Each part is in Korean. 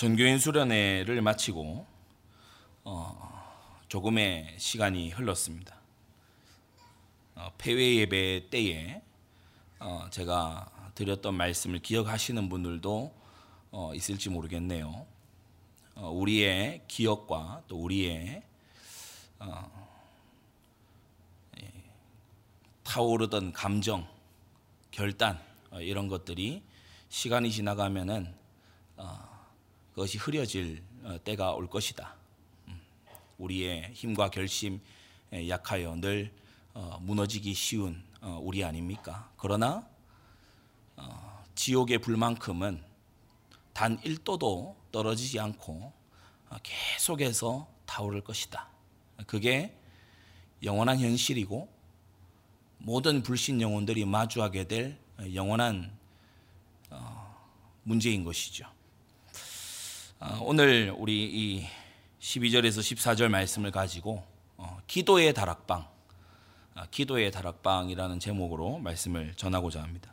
전교인 수련회를 마치고 어, 조금의 시간이 흘렀습니다. 어, 폐회 예배 때에 어, 제가 드렸던 말씀을 기억하시는 분들도 어, 있을지 모르겠네요. 어, 우리의 기억과 또 우리의 어, 예, 타오르던 감정, 결단 어, 이런 것들이 시간이 지나가면은 어, 그것이 흐려질 어, 때가 올 것이다. 음, 우리의 힘과 결심에 약하여 늘 어, 무너지기 쉬운 어, 우리 아닙니까? 그러나 어, 지옥의 불만큼은 단 1도도 떨어지지 않고 어, 계속해서 타오를 것이다. 그게 영원한 현실이고 모든 불신 영혼들이 마주하게 될 영원한 어, 문제인 것이죠. 어, 오늘 우리 이 12절에서 14절 말씀을 가지고 어, 기도의 다락방, 아, 기도의 다락방이라는 제목으로 말씀을 전하고자 합니다.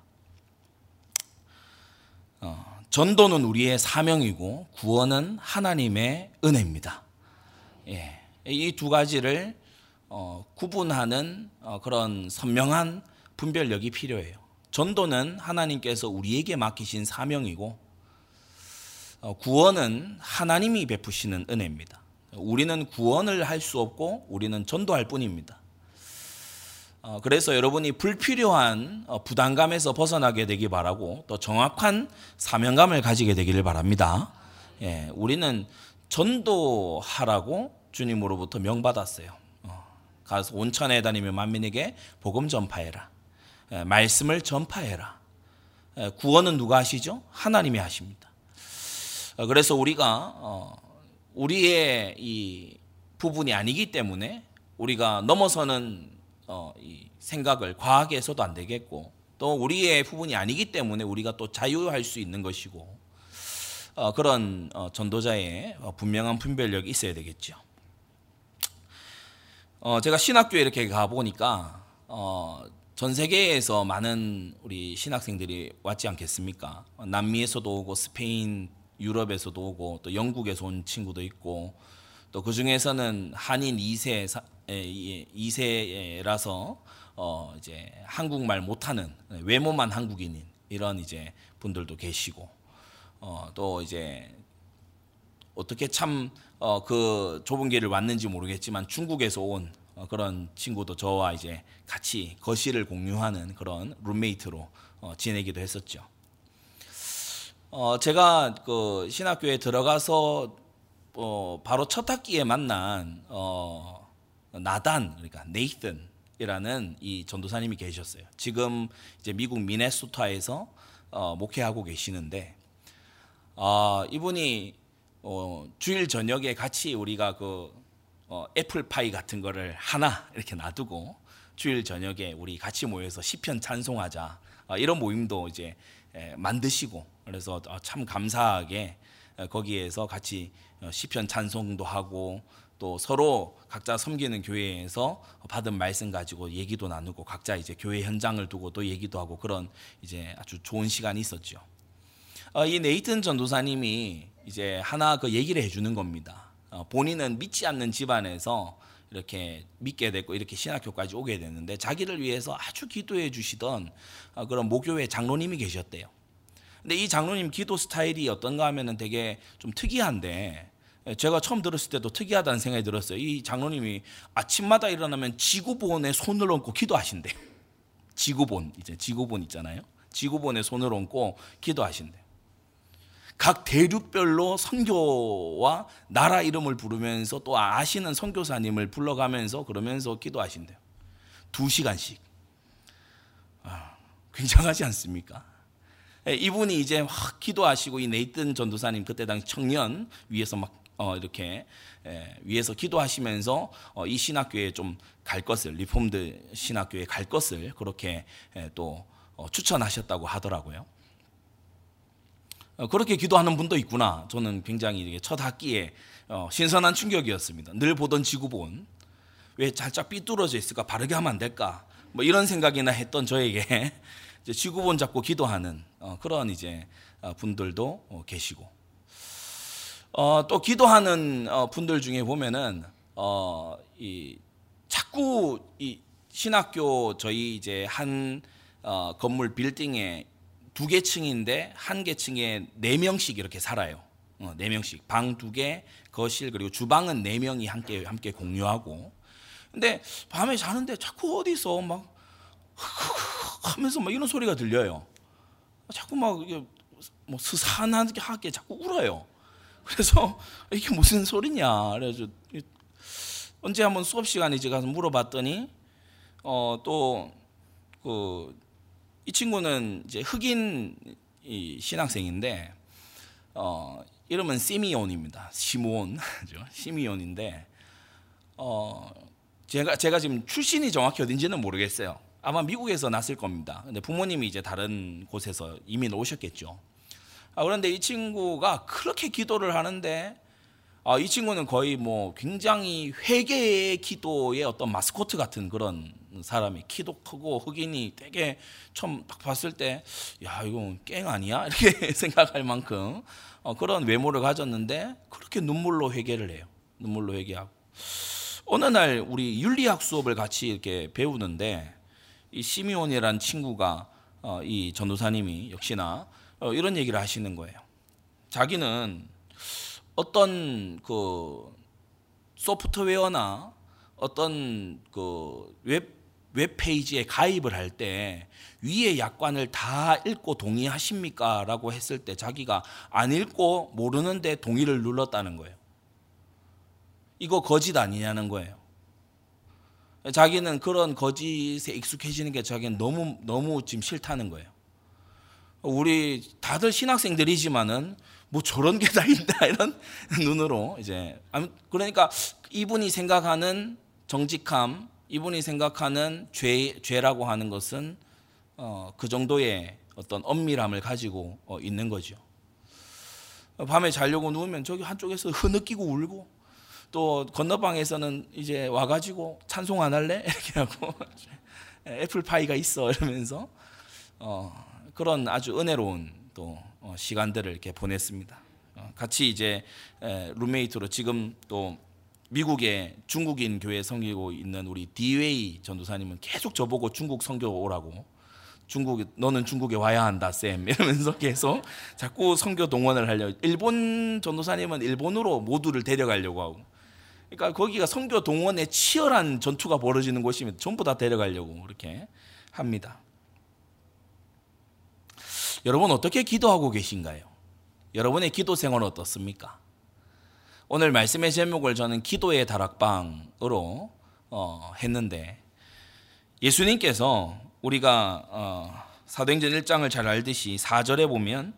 어, 전도는 우리의 사명이고 구원은 하나님의 은혜입니다. 예, 이두 가지를 어, 구분하는 어, 그런 선명한 분별력이 필요해요. 전도는 하나님께서 우리에게 맡기신 사명이고 어, 구원은 하나님이 베푸시는 은혜입니다. 우리는 구원을 할 수 없고 우리는 전도할 뿐입니다. 어, 그래서 여러분이 불필요한 어, 부담감에서 벗어나게 되기 바라고 또 정확한 사명감을 가지게 되기를 바랍니다. 예, 우리는 전도하라고 주님으로부터 명받았어요. 어, 가서 온천에 다니며 만민에게 복음 전파해라. 예, 말씀을 전파해라. 예, 구원은 누가 하시죠? 하나님이 하십니다. 어, 그래서 우리가 어, 우리의 이 부분이 아니기 때문에 우리가 넘어서는 어, 이 생각을 과하게 해서도 안 되겠고 또 우리의 부분이 아니기 때문에 우리가 또 자유할 수 있는 것이고 어, 그런 어, 전도자의 어, 분명한 분별력이 있어야 되겠죠. 어, 제가 신학교에 이렇게 가 보니까 어, 전 세계에서 많은 우리 신학생들이 왔지 않겠습니까? 어, 남미에서도 오고 스페인, 유럽에서도 오고 또 영국에서 온 친구도 있고 또 그 중에서는 한인 2세 2세라서 어 이제 한국말 못하는 외모만 한국인인 이런 이제 분들도 계시고 어 또 이제 어떻게 참어그 좁은 길을 왔는지 모르겠지만 중국에서 온어 그런 친구도 저와 이제 같이 거실을 공유하는 그런 룸메이트로 어 지내기도 했었죠. 어 제가 그 신학교에 들어가서 어 바로 첫 학기에 만난 어 나단 그러니까 네이튼이라는 이 전도사님이 계셨어요. 지금 이제 미국 미네소타에서 어, 목회하고 계시는데 어, 이분이 어, 주일 저녁에 같이 우리가 그 어, 애플파이 같은 거를 하나 이렇게 놔두고 주일 저녁에 우리 같이 모여서 시편 찬송하자 어, 이런 모임도 이제 에, 만드시고 그래서 어, 참 감사하게 어, 거기에서 같이 어, 시편 찬송도 하고 또 서로 각자 섬기는 교회에서 받은 말씀 가지고 얘기도 나누고 각자 이제 교회 현장을 두고 또 얘기도 하고 그런 이제 아주 좋은 시간이 있었죠. 어, 이 네이튼 전도사님이 이제 하나 그 얘기를 해주는 겁니다. 어, 본인은 믿지 않는 집안에서 이렇게 믿게 됐고 이렇게 신학교까지 오게 됐는데 자기를 위해서 아주 기도해 주시던 어, 그런 모교회 장로님이 계셨대요. 근데 이 장로님 기도 스타일이 어떤가 하면은 되게 좀 특이한데 제가 처음 들었을 때도 특이하다는 생각이 들었어요. 이 장로님이 아침마다 일어나면 지구본에 손을 얹고 기도하신대. 지구본 이제 지구본 있잖아요. 지구본에 손을 얹고 기도하신대. 각 대륙별로 선교와 나라 이름을 부르면서 또 아시는 선교사님을 불러가면서 그러면서 기도하신대요. 두 시간씩. 아, 굉장하지 않습니까? 이분이 이제 확 기도하시고 이 네이튼 전도사님 그때 당시 청년 위에서 막 어, 이렇게 에, 위에서 기도하시면서 어, 이 신학교에 좀 갈 것을 Reformed 신학교에 갈 것을 그렇게 에, 또 어, 추천하셨다고 하더라고요. 어, 그렇게 기도하는 분도 있구나. 저는 굉장히 첫 학기에 어, 신선한 충격이었습니다. 늘 보던 지구본 왜 살짝 삐뚤어져 있을까? 바르게 하면 안 될까? 뭐 이런 생각이나 했던 저에게 지구본 잡고 기도하는 어, 그런 이제 어, 분들도 어, 계시고 어, 또 기도하는 어, 분들 중에 보면은 어, 이 자꾸 이 신학교 저희 이제 한 어, 건물 빌딩에 두 개 층인데 한 개 층에 네 명씩 이렇게 살아요. 어, 네 명씩 방 두 개, 거실 그리고 주방은 네 명이 함께 함께 공유하고. 근데 밤에 자는데 자꾸 어디서 막 하면서 막 이런 소리가 들려요. 자꾸 막뭐 스산하게 자꾸 울어요. 그래서 이게 무슨 소리냐. 그래서 언제 한번 수업 시간에 이제 가서 물어봤더니 어 또 그 이 친구는 이제 흑인 이 신학생인데 어 이름은 시미온입니다. 시므온 시미온인데 어 제가 제가 지금 출신이 정확히 어딘지는 모르겠어요. 아마 미국에서 났을 겁니다. 근데 부모님이 이제 다른 곳에서 이민 오셨겠죠. 아, 그런데 이 친구가 그렇게 기도를 하는데 아, 이 친구는 거의 뭐 굉장히 회개의 기도의 어떤 마스코트 같은 그런 사람이 키도 크고 흑인이 되게 처음 딱 봤을 때 야 이거 깽 아니야 이렇게 생각할 만큼 어, 그런 외모를 가졌는데 그렇게 눈물로 회개를 해요. 눈물로 회개하고 어느 날 우리 윤리학 수업을 같이 이렇게 배우는데 이 시미온이라는 친구가 어, 이 전도사님이 역시나 어, 이런 얘기를 하시는 거예요. 자기는 어떤 그 소프트웨어나 어떤 그 웹, 웹페이지에 가입을 할 때 위에 약관을 다 읽고 동의하십니까? 라고 했을 때 자기가 안 읽고 모르는데 동의를 눌렀다는 거예요. 이거 거짓 아니냐는 거예요. 자기는 그런 거짓에 익숙해지는 게 자기는 너무 너무 지금 싫다는 거예요. 우리 다들 신학생들이지만은 뭐 저런 게 다 있다 이런 눈으로 이제 그러니까 이분이 생각하는 정직함, 이분이 생각하는 죄 죄라고 하는 것은 어, 그 정도의 어떤 엄밀함을 가지고 어, 있는 거죠. 밤에 자려고 누우면 저기 한쪽에서 흐느끼고 울고 또 건너방에서는 이제 와가지고 찬송 안 할래? 이렇게 하고 애플파이가 있어 이러면서 어, 그런 아주 은혜로운 또 어, 시간들을 이렇게 보냈습니다. 어, 같이 이제 룸메이트로 지금 또 미국의 중국인 교회 섬기고 있는 우리 디웨이 전도사님은 계속 저보고 중국 성교 오라고. 중국 너는 중국에 와야 한다 쌤. 이러면서 계속 자꾸 성교 동원을 하려 일본 전도사님은 일본으로 모두를 데려가려고 하고 그러니까 거기가 성교 동원에 치열한 전투가 벌어지는 곳이면 전부 다 데려가려고 그렇게 합니다. 여러분 어떻게 기도하고 계신가요? 여러분의 기도 생활은 어떻습니까? 오늘 말씀의 제목을 저는 기도의 다락방으로 어, 했는데 예수님께서 우리가 어, 사도행전 1장을 잘 알듯이 4절에 보면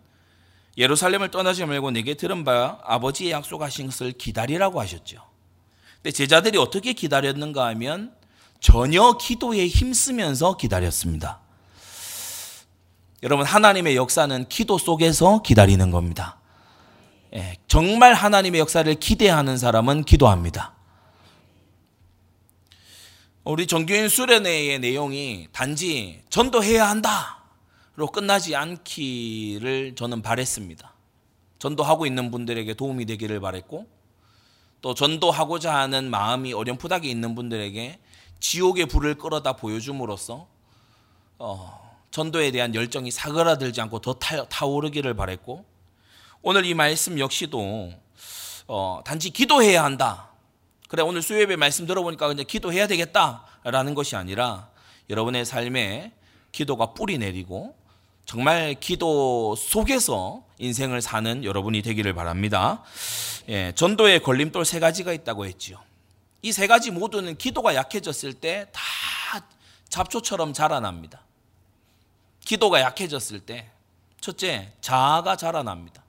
예루살렘을 떠나지 말고 내게 들은 바 아버지의 약속하신 것을 기다리라고 하셨죠. 근데 제자들이 어떻게 기다렸는가 하면 전혀 기도에 힘쓰면서 기다렸습니다. 여러분 하나님의 역사는 기도 속에서 기다리는 겁니다. 예, 정말 하나님의 역사를 기대하는 사람은 기도합니다. 우리 정교인 수련회의 내용이 단지 전도해야 한다로 끝나지 않기를 저는 바랬습니다. 전도하고 있는 분들에게 도움이 되기를 바랬고 또 전도하고자 하는 마음이 어렴풋하게 있는 분들에게 지옥의 불을 끌어다 보여줌으로써 어, 전도에 대한 열정이 사그라들지 않고 더 타, 오르기를 바랬고 오늘 이 말씀 역시도 어, 단지 기도해야 한다. 그래 오늘 수요예배 말씀 들어보니까 그냥 기도해야 되겠다라는 것이 아니라 여러분의 삶에 기도가 뿌리 내리고 정말 기도 속에서 인생을 사는 여러분이 되기를 바랍니다. 예, 전도의 걸림돌 세 가지가 있다고 했지요. 이 세 가지 모두는 기도가 약해졌을 때 다 잡초처럼 자라납니다. 기도가 약해졌을 때 첫째, 자아가 자라납니다.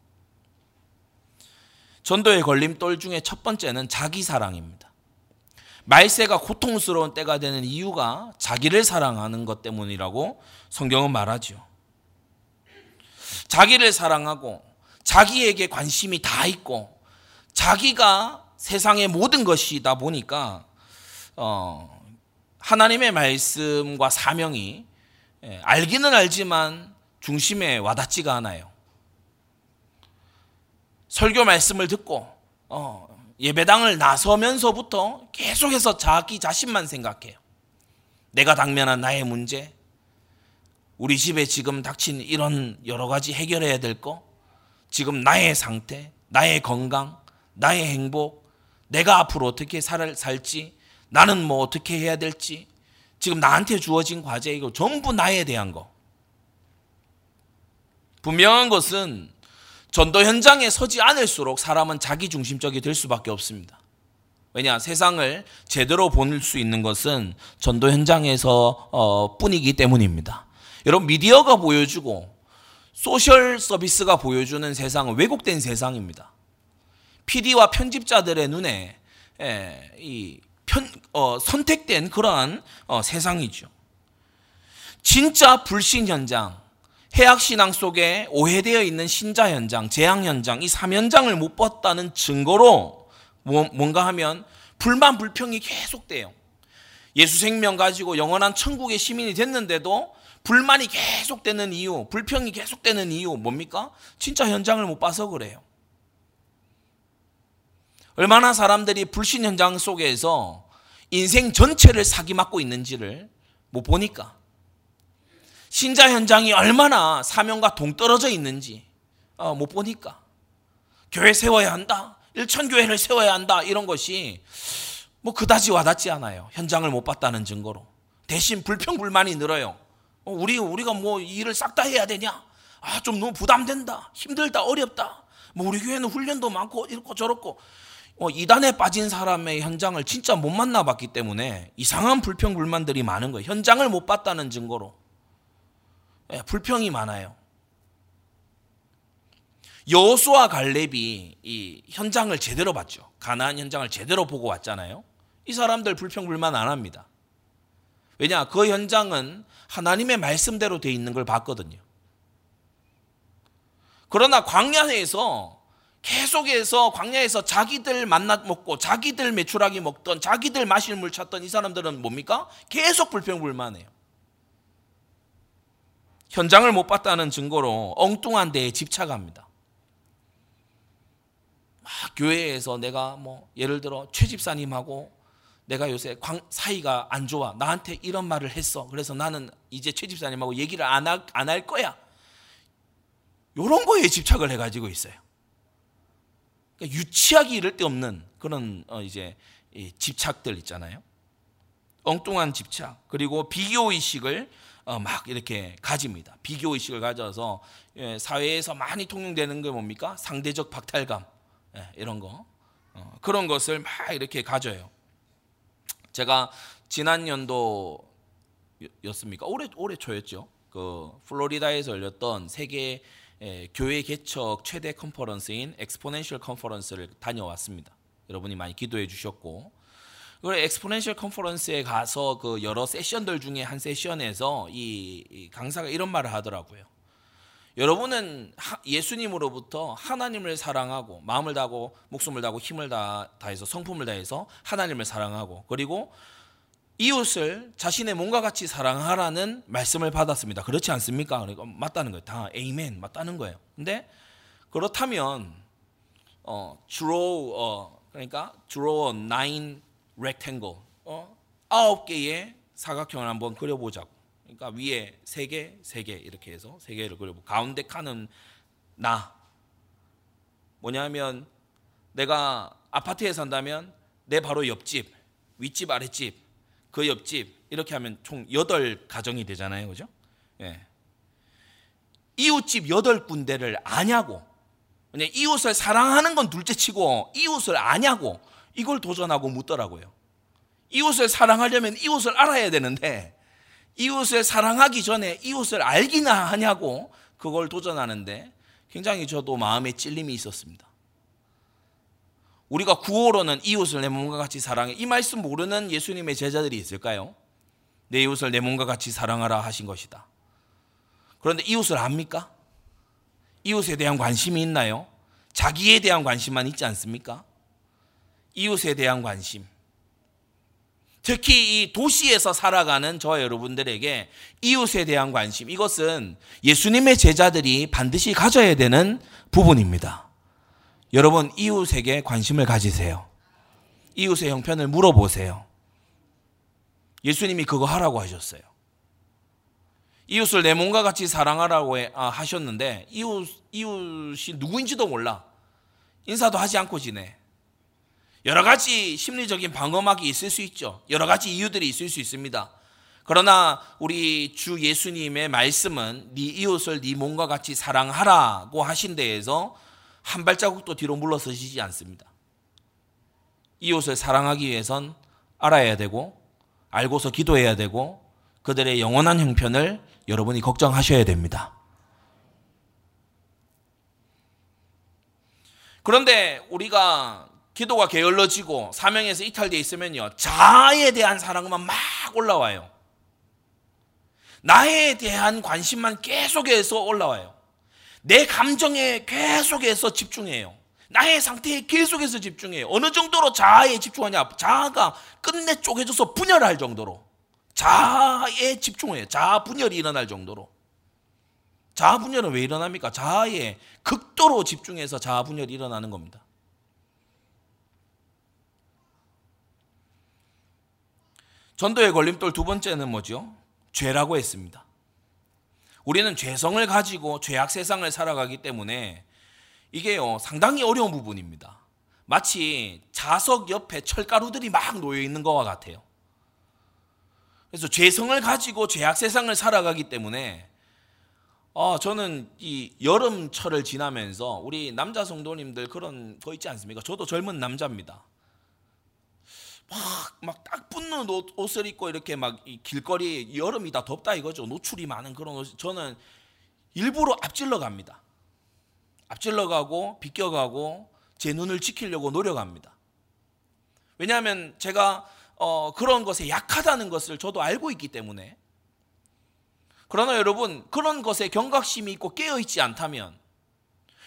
전도의 걸림돌 중에 첫 번째는 자기 사랑입니다. 말세가 고통스러운 때가 되는 이유가 자기를 사랑하는 것 때문이라고 성경은 말하죠. 자기를 사랑하고 자기에게 관심이 다 있고 자기가 세상의 모든 것이다 보니까 어, 하나님의 말씀과 사명이 예, 알기는 알지만 중심에 와닿지가 않아요. 설교 말씀을 듣고 어, 예배당을 나서면서부터 계속해서 자기 자신만 생각해요. 내가 당면한 나의 문제, 우리 집에 지금 닥친 이런 여러 가지 해결해야 될 거, 지금 나의 상태, 나의 건강, 나의 행복, 내가 앞으로 어떻게 살, 살지, 나는 뭐 어떻게 해야 될지, 지금 나한테 주어진 과제 이거 전부 나에 대한 거. 분명한 것은 전도 현장에 서지 않을수록 사람은 자기 중심적이 될 수밖에 없습니다. 왜냐 세상을 제대로 볼 수 있는 것은 전도 현장에서 어, 뿐이기 때문입니다. 여러분 미디어가 보여주고 소셜 서비스가 보여주는 세상은 왜곡된 세상입니다. PD와 편집자들의 눈에 예, 이 편, 어, 선택된 그러한 어, 세상이죠. 진짜 불신 현장, 해악 신앙 속에 오해되어 있는 신자 현장, 재앙 현장, 이 3현장을 못 봤다는 증거로 뭐, 뭔가 하면 불만 불평이 계속돼요. 예수 생명 가지고 영원한 천국의 시민이 됐는데도 불만이 계속되는 이유, 불평이 계속되는 이유 뭡니까? 진짜 현장을 못 봐서 그래요. 얼마나 사람들이 불신 현장 속에서 인생 전체를 사기 맞고 있는지를 못 보니까 신자 현장이 얼마나 사명과 동떨어져 있는지 어, 못 보니까 교회 세워야 한다. 일천교회를 세워야 한다. 이런 것이 뭐 그다지 와닿지 않아요. 현장을 못 봤다는 증거로. 대신 불평불만이 늘어요. 어, 우리, 우리가 뭐 일을 싹 다 해야 되냐? 아, 좀 너무 부담된다. 힘들다. 어렵다. 뭐 우리 교회는 훈련도 많고 이렇고 저렇고. 어, 이단에 빠진 사람의 현장을 진짜 못 만나봤기 때문에 이상한 불평불만들이 많은 거예요. 현장을 못 봤다는 증거로. 예, 불평이 많아요. 여호수아 갈렙이 이 현장을 제대로 봤죠. 가나안 현장을 제대로 보고 왔잖아요. 이 사람들 불평 불만 안 합니다. 왜냐? 그 현장은 하나님의 말씀대로 돼 있는 걸 봤거든요. 그러나 광야에서 계속해서 광야에서 자기들 만나 먹고 자기들 매출하기 먹던 자기들 마실 물 찾던 이 사람들은 뭡니까? 계속 불평불만해요. 현장을 못 봤다는 증거로 엉뚱한 데에 집착합니다. 막 교회에서 내가 뭐 예를 들어 최 집사님하고 내가 요새 사이가 안 좋아. 나한테 이런 말을 했어. 그래서 나는 이제 최 집사님하고 얘기를 안 할 거야. 이런 거에 집착을 해가지고 있어요. 그러니까 유치하기 이를 데 없는 그런 어 이제 집착들 있잖아요. 엉뚱한 집착 그리고 비교 의식을 어, 막 이렇게 가집니다. 비교 의식을 가져서 예, 사회에서 많이 통용되는 게 뭡니까? 상대적 박탈감 예, 이런 거 어, 그런 것을 막 이렇게 가져요. 제가 지난 연도였습니까? 올해 올해 초였죠. 그 플로리다에서 열렸던 세계 예, 교회 개척 최대 컨퍼런스인 Exponential Conference를 다녀왔습니다. 여러분이 많이 기도해 주셨고 그 엑스포넨셜 컨퍼런스에 가서 그 여러 세션들 중에 한 세션에서 이 강사가 이런 말을 하더라고요. 여러분은 예수님으로부터 하나님을 사랑하고 마음을 다하고 목숨을 다하고 힘을 다, 다해서 성품을 다해서 하나님을 사랑하고 그리고 이웃을 자신의 몸과 같이 사랑하라는 말씀을 받았습니다. 그렇지 않습니까? 그러니까 맞다는 거예요. 다 에이멘 맞다는 거예요. 근데 그렇다면 어, draw 어, 그러니까 draw nine rectangle 어? 아홉 개의 사각형을 한번 그려보자고. 그러니까 위에 세 개, 세 개 이렇게 해서 세 개를 그려보. 가운데 칸은 나. 뭐냐면 내가 아파트에 산다면 내 바로 옆집, 윗집, 아랫집, 그 옆집 이렇게 하면 총 여덟 가정이 되잖아요, 그죠? 예. 이웃집 여덟 군데를 아냐고. 이웃을 사랑하는 건 둘째치고 이웃을 아냐고 이걸 도전하고 묻더라고요. 이웃을 사랑하려면 이웃을 알아야 되는데 이웃을 사랑하기 전에 이웃을 알기나 하냐고 그걸 도전하는데 굉장히 저도 마음에 찔림이 있었습니다. 우리가 구호로는 이웃을 내 몸과 같이 사랑해. 이 말씀 모르는 예수님의 제자들이 있을까요? 내 이웃을 내 몸과 같이 사랑하라 하신 것이다. 그런데 이웃을 압니까? 이웃에 대한 관심이 있나요? 자기에 대한 관심만 있지 않습니까? 이웃에 대한 관심. 특히 이 도시에서 살아가는 저 여러분들에게 이웃에 대한 관심. 이것은 예수님의 제자들이 반드시 가져야 되는 부분입니다. 여러분 이웃에게 관심을 가지세요. 이웃의 형편을 물어보세요. 예수님이 그거 하라고 하셨어요. 이웃을 내 몸과 같이 사랑하라고 아, 하셨는데 이웃 이웃이 누구인지도 몰라. 인사도 하지 않고 지내. 여러 가지 심리적인 방어막이 있을 수 있죠. 여러 가지 이유들이 있을 수 있습니다. 그러나 우리 주 예수님의 말씀은 네 이웃을 네 몸과 같이 사랑하라고 하신 데에서 한 발자국도 뒤로 물러서시지 않습니다. 이웃을 사랑하기 위해선 알아야 되고 알고서 기도해야 되고 그들의 영원한 형편을 여러분이 걱정하셔야 됩니다. 그런데 우리가 기도가 게을러지고 사명에서 이탈되어 있으면요. 자아에 대한 사랑만 막 올라와요. 나에 대한 관심만 계속해서 올라와요. 내 감정에 계속해서 집중해요. 나의 상태에 계속해서 집중해요. 어느 정도로 자아에 집중하냐? 자아가 끝내 쪼개져서 분열할 정도로. 자아에 집중해요. 자아 분열이 일어날 정도로. 자아 분열은 왜 일어납니까? 자아에 극도로 집중해서 자아 분열이 일어나는 겁니다. 전도의 걸림돌 두 번째는 뭐죠? 죄라고 했습니다. 우리는 죄성을 가지고 죄악 세상을 살아가기 때문에 이게요 상당히 어려운 부분입니다. 마치 자석 옆에 철가루들이 막 놓여 있는 것과 같아요. 그래서 죄성을 가지고 죄악 세상을 살아가기 때문에 어, 저는 이 여름철을 지나면서 우리 남자 성도님들 그런 거 있지 않습니까? 저도 젊은 남자입니다. 막막 붙는 옷, 옷을 입고 이렇게 막 길거리 여름이다 덥다 이거죠. 노출이 많은 그런 옷. 저는 일부러 앞질러 갑니다. 앞질러 가고 비껴가고 제 눈을 지키려고 노력합니다. 왜냐하면 제가 어, 그런 것에 약하다는 것을 저도 알고 있기 때문에. 그러나 여러분 그런 것에 경각심이 있고 깨어 있지 않다면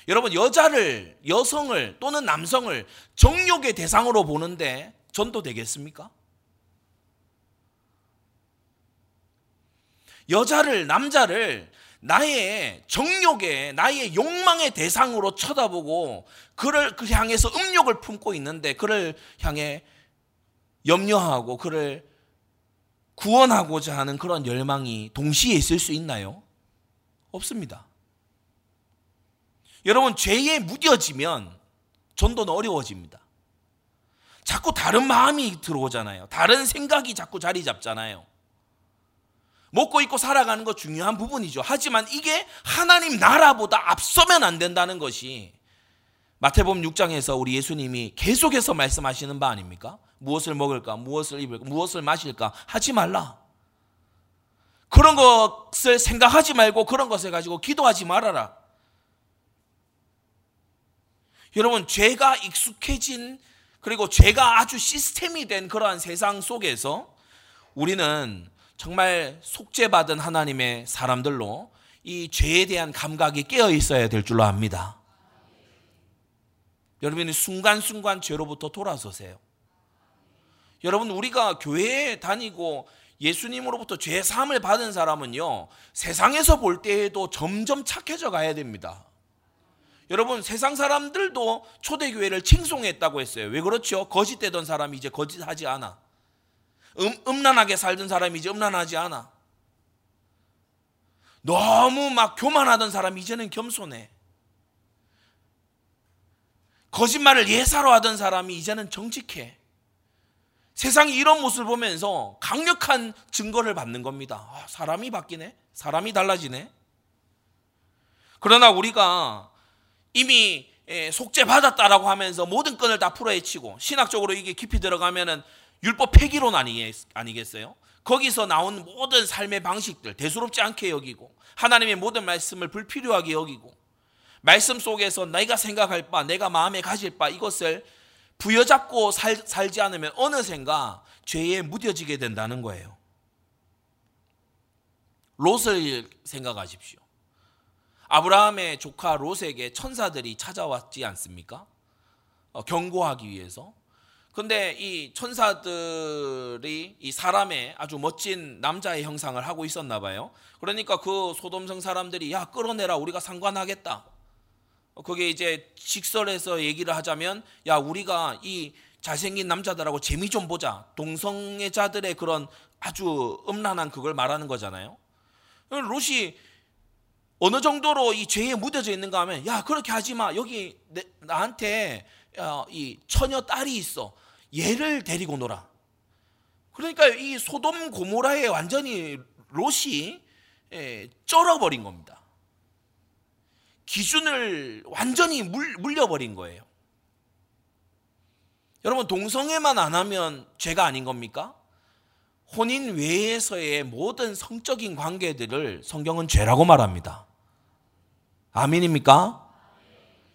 여러분 여자를 여성을 또는 남성을 정욕의 대상으로 보는데 전도되겠습니까? 여자를 남자를 나의 정욕의 나의 욕망의 대상으로 쳐다보고 그를 그 향해서 음욕을 품고 있는데 그를 향해 염려하고 그를 구원하고자 하는 그런 열망이 동시에 있을 수 있나요? 없습니다. 여러분 죄에 무뎌지면 전도는 어려워집니다. 자꾸 다른 마음이 들어오잖아요. 다른 생각이 자꾸 자리 잡잖아요. 먹고 입고 살아가는 거 중요한 부분이죠. 하지만 이게 하나님 나라보다 앞서면 안 된다는 것이 마태복음 6장에서 우리 예수님이 계속해서 말씀하시는 바 아닙니까? 무엇을 먹을까? 무엇을 입을까? 무엇을 마실까? 하지 말라. 그런 것을 생각하지 말고 그런 것을 가지고 기도하지 말아라. 여러분, 죄가 익숙해진 그리고 죄가 아주 시스템이 된 그러한 세상 속에서 우리는 정말 속죄받은 하나님의 사람들로 이 죄에 대한 감각이 깨어 있어야 될 줄로 압니다. 여러분이 순간순간 죄로부터 돌아서세요. 여러분, 우리가 교회에 다니고 예수님으로부터 죄 사함을 받은 사람은요, 세상에서 볼 때에도 점점 착해져 가야 됩니다. 여러분 세상 사람들도 초대교회를 칭송했다고 했어요. 왜 그렇죠? 거짓되던 사람이 이제 거짓하지 않아. 음, 음란하게 살던 사람이 이제 음란하지 않아. 너무 막 교만하던 사람이 이제는 겸손해. 거짓말을 예사로 하던 사람이 이제는 정직해. 세상이 이런 모습을 보면서 강력한 증거를 받는 겁니다. 아, 사람이 바뀌네? 사람이 달라지네? 그러나 우리가 이미 예, 속죄 받았다라고 하면서 모든 건을 다 풀어헤치고 신학적으로 이게 깊이 들어가면은 율법 폐기론 아니겠어요? 거기서 나온 모든 삶의 방식들 대수롭지 않게 여기고 하나님의 모든 말씀을 불필요하게 여기고 말씀 속에서 내가 생각할 바, 내가 마음에 가질 바 이것을 부여잡고 살, 살지 않으면 어느샌가 죄에 무뎌지게 된다는 거예요. 롯을 생각하십시오. 아브라함의 조카 롯에게 천사들이 찾아왔지 않습니까? 어, 경고하기 위해서. 근데 이 천사들이 이 사람의 아주 멋진 남자의 형상을 하고 있었나 봐요. 그러니까 그 소돔성 사람들이 야 끌어내라 우리가 상관하겠다. 그게 이제 직설에서 얘기를 하자면 야 우리가 이 잘생긴 남자들하고 재미 좀 보자. 동성애자들의 그런 아주 음란한 그걸 말하는 거잖아요. 롯이 어느 정도로 이 죄에 묻어져 있는가 하면 야 그렇게 하지 마. 여기 내, 나한테 어, 이 처녀 딸이 있어. 얘를 데리고 놀아. 그러니까 이 소돔 고모라에 완전히 롯이 예, 쩔어버린 겁니다. 기준을 완전히 물, 물려버린 거예요. 여러분 동성애만 안 하면 죄가 아닌 겁니까? 혼인 외에서의 모든 성적인 관계들을 성경은 죄라고 말합니다. 아멘입니까?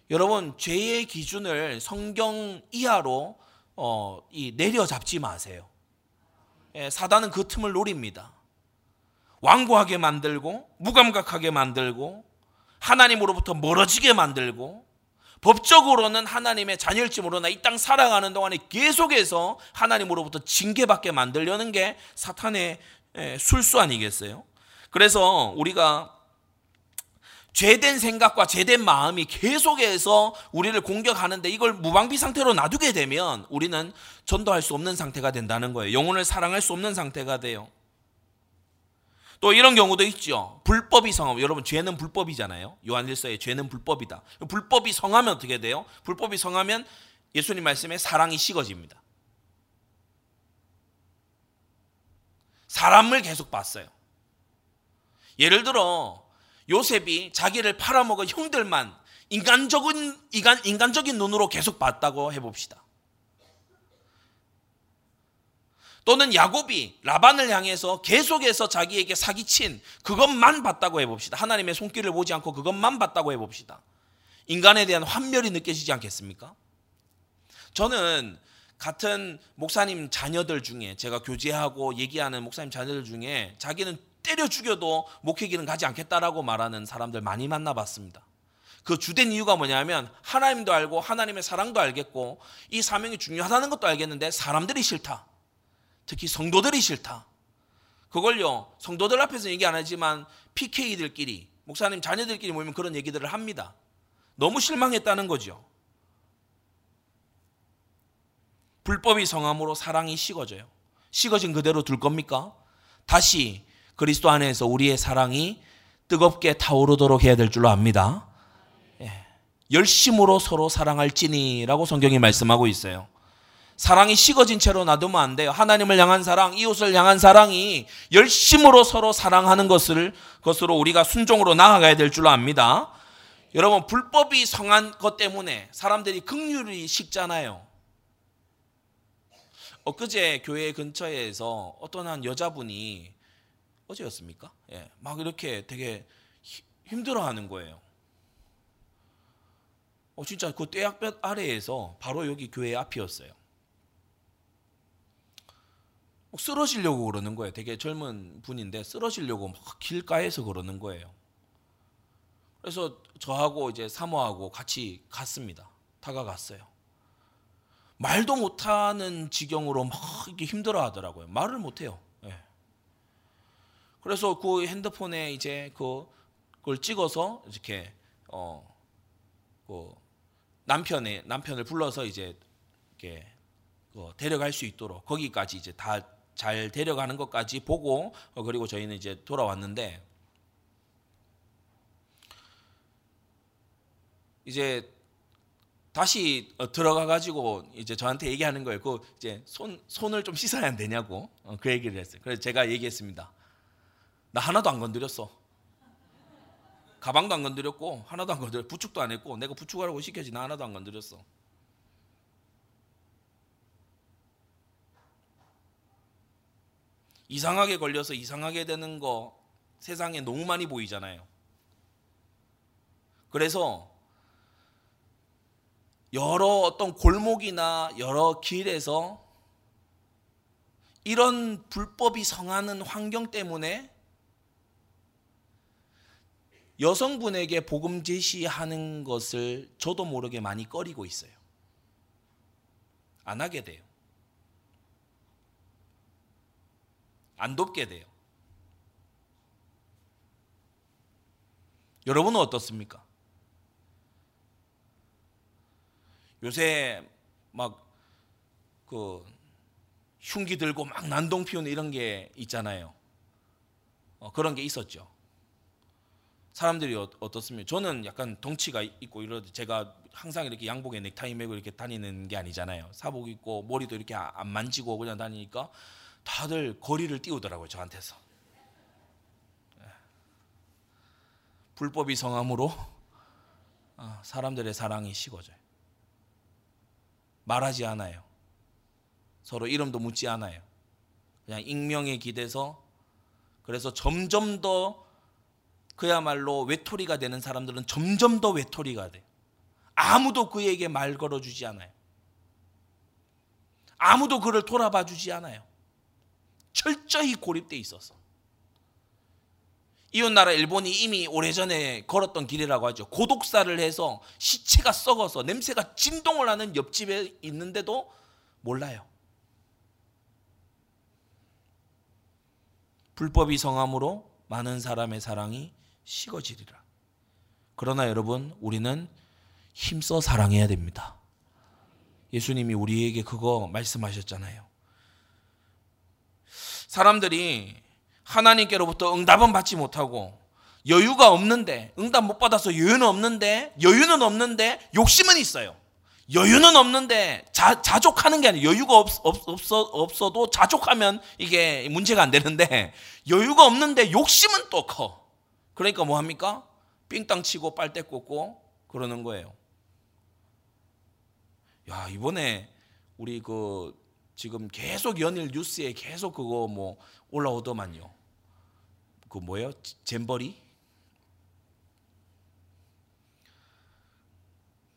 여러분 죄의 기준을 성경 이하로 어, 이 내려잡지 마세요. 예, 사단은 그 틈을 노립니다. 완고하게 만들고 무감각하게 만들고 하나님으로부터 멀어지게 만들고 법적으로는 하나님의 자녀일지 모르나 이 땅 살아가는 동안에 계속해서 하나님으로부터 징계받게 만들려는 게 사탄의 술수 아니겠어요? 그래서 우리가 죄된 생각과 죄된 마음이 계속해서 우리를 공격하는데 이걸 무방비 상태로 놔두게 되면 우리는 전도할 수 없는 상태가 된다는 거예요. 영혼을 사랑할 수 없는 상태가 돼요. 또 이런 경우도 있죠. 불법이 성하면 여러분 죄는 불법이잖아요. 요한일서에 죄는 불법이다. 불법이 성하면 어떻게 돼요? 불법이 성하면 예수님 말씀에 사랑이 식어집니다. 사람을 계속 봤어요. 예를 들어 요셉이 자기를 팔아먹은 형들만 인간적인 인간, 인간적인 눈으로 계속 봤다고 해봅시다. 또는 야곱이 라반을 향해서 계속해서 자기에게 사기친 그것만 봤다고 해봅시다. 하나님의 손길을 보지 않고 그것만 봤다고 해봅시다. 인간에 대한 환멸이 느껴지지 않겠습니까? 저는 같은 목사님 자녀들 중에 제가 교제하고 얘기하는 목사님 자녀들 중에 자기는 때려 죽여도 목회기는 가지 않겠다라고 말하는 사람들 많이 만나봤습니다. 그 주된 이유가 뭐냐면 하나님도 알고 하나님의 사랑도 알겠고 이 사명이 중요하다는 것도 알겠는데 사람들이 싫다. 특히 성도들이 싫다. 그걸요, 성도들 앞에서 얘기 안 하지만 PK들끼리, 목사님 자녀들끼리 모이면 그런 얘기들을 합니다. 너무 실망했다는 거죠. 불법이 성함으로 사랑이 식어져요. 식어진 그대로 둘 겁니까? 다시 그리스도 안에서 우리의 사랑이 뜨겁게 타오르도록 해야 될 줄로 압니다. 예. 열심으로 서로 사랑할지니라고 성경이 말씀하고 있어요. 사랑이 식어진 채로 놔두면 안 돼요. 하나님을 향한 사랑, 이웃을 향한 사랑이 열심으로 서로 사랑하는 것을 것으로 우리가 순종으로 나아가야 될줄 압니다. 여러분 불법이 성한 것 때문에 사람들이 극률이 식잖아요. 엊그제 교회 근처에서 어떤 한 여자분이 어제였습니까? 예, 막 이렇게 되게 힘들어하는 거예요. 어, 진짜 그 떼약볕 아래에서 바로 여기 교회 앞이었어요. 쓰러지려고 그러는 거예요. 되게 젊은 분인데 쓰러지려고 막 길가에서 그러는 거예요. 그래서 저하고 이제 사모하고 같이 갔습니다. 다가갔어요. 말도 못하는 지경으로 막 이렇게 힘들어 하더라고요. 말을 못해요. 네. 그래서 그 핸드폰에 이제 그, 그걸 찍어서 이렇게, 어, 그 남편의, 남편을 불러서 이제 이렇게 그 데려갈 수 있도록 거기까지 이제 다 잘 데려가는 것까지 보고 어, 그리고 저희는 이제 돌아왔는데 이제 다시 어, 들어가 가지고 이제 저한테 얘기하는 거예요. 그 이제 손 손을 좀 씻어야 안 되냐고 어, 그 얘기를 했어요. 그래서 제가 얘기했습니다. 나 하나도 안 건드렸어. 가방도 안 건드렸고 하나도 안 건드렸. 부축도 안 했고 내가 부축하라고 시켜지 나 하나도 안 건드렸어. 이상하게 걸려서 이상하게 되는 거 세상에 너무 많이 보이잖아요. 그래서 여러 어떤 골목이나 여러 길에서 이런 불법이 성하는 환경 때문에 여성분에게 복음 제시하는 것을 저도 모르게 많이 꺼리고 있어요. 안 하게 돼요. 안 돕게 돼요. 여러분은 어떻습니까? 요새 막 그 흉기 들고 막 난동 피우는 이런 게 있잖아요. 어, 그런 게 있었죠. 사람들이 어, 어떻습니까? 저는 약간 덩치가 있고 이러지 제가 항상 이렇게 양복에 넥타이 메고 이렇게 다니는 게 아니잖아요. 사복 입고 머리도 이렇게 안 만지고 그냥 다니니까 다들 거리를 띄우더라고요 저한테서. 예. 불법이 성함으로 아, 사람들의 사랑이 식어져요. 말하지 않아요. 서로 이름도 묻지 않아요. 그냥 익명에 기대서 그래서 점점 더 그야말로 외톨이가 되는 사람들은 점점 더 외톨이가 돼. 아무도 그에게 말 걸어주지 않아요. 아무도 그를 돌아봐 주지 않아요. 철저히 고립돼 있어서. 이웃나라 일본이 이미 오래전에 걸었던 길이라고 하죠. 고독사를 해서 시체가 썩어서 냄새가 진동을 하는 옆집에 있는데도 몰라요. 불법이 성함으로 많은 사람의 사랑이 식어지리라. 그러나 여러분, 우리는 힘써 사랑해야 됩니다. 예수님이 우리에게 그거 말씀하셨잖아요. 사람들이 하나님께로부터 응답은 받지 못하고 여유가 없는데 응답 못 받아서 여유는 없는데 여유는 없는데 욕심은 있어요. 여유는 없는데 자, 자족하는 게 아니에요. 여유가 없, 없, 없어, 없어도 자족하면 이게 문제가 안 되는데 여유가 없는데 욕심은 또 커. 그러니까 뭐 합니까? 삥땅 치고 빨대 꽂고 그러는 거예요. 야, 이번에 우리 그 지금 계속 연일 뉴스에 계속 그거 뭐 올라오더만요. 그 뭐예요? 잼버리?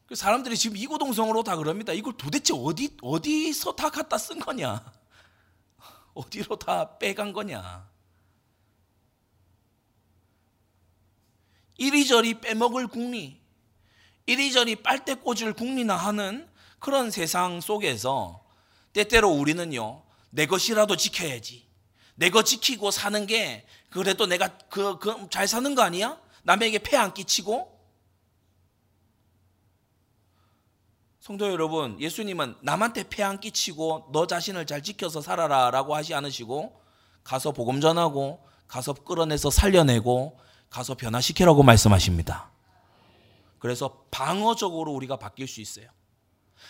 그 사람들이 지금 이고동성으로 다 그럽니다. 이걸 도대체 어디 어디서 다 갖다 쓴 거냐? 어디로 다 빼간 거냐? 이리저리 빼먹을 국리, 이리저리 빨대 꽂을 국리나 하는 그런 세상 속에서 때때로 우리는요, 내 것이라도 지켜야지. 내것 지키고 사는 게 그래도 내가 그, 그, 잘 사는 거 아니야? 남에게 폐 안 끼치고? 성도 여러분, 예수님은 남한테 폐 안 끼치고 너 자신을 잘 지켜서 살아라 라고 하지 않으시고 가서 복음 전하고 가서 끌어내서 살려내고 가서 변화시키라고 말씀하십니다. 그래서 방어적으로 우리가 바뀔 수 있어요.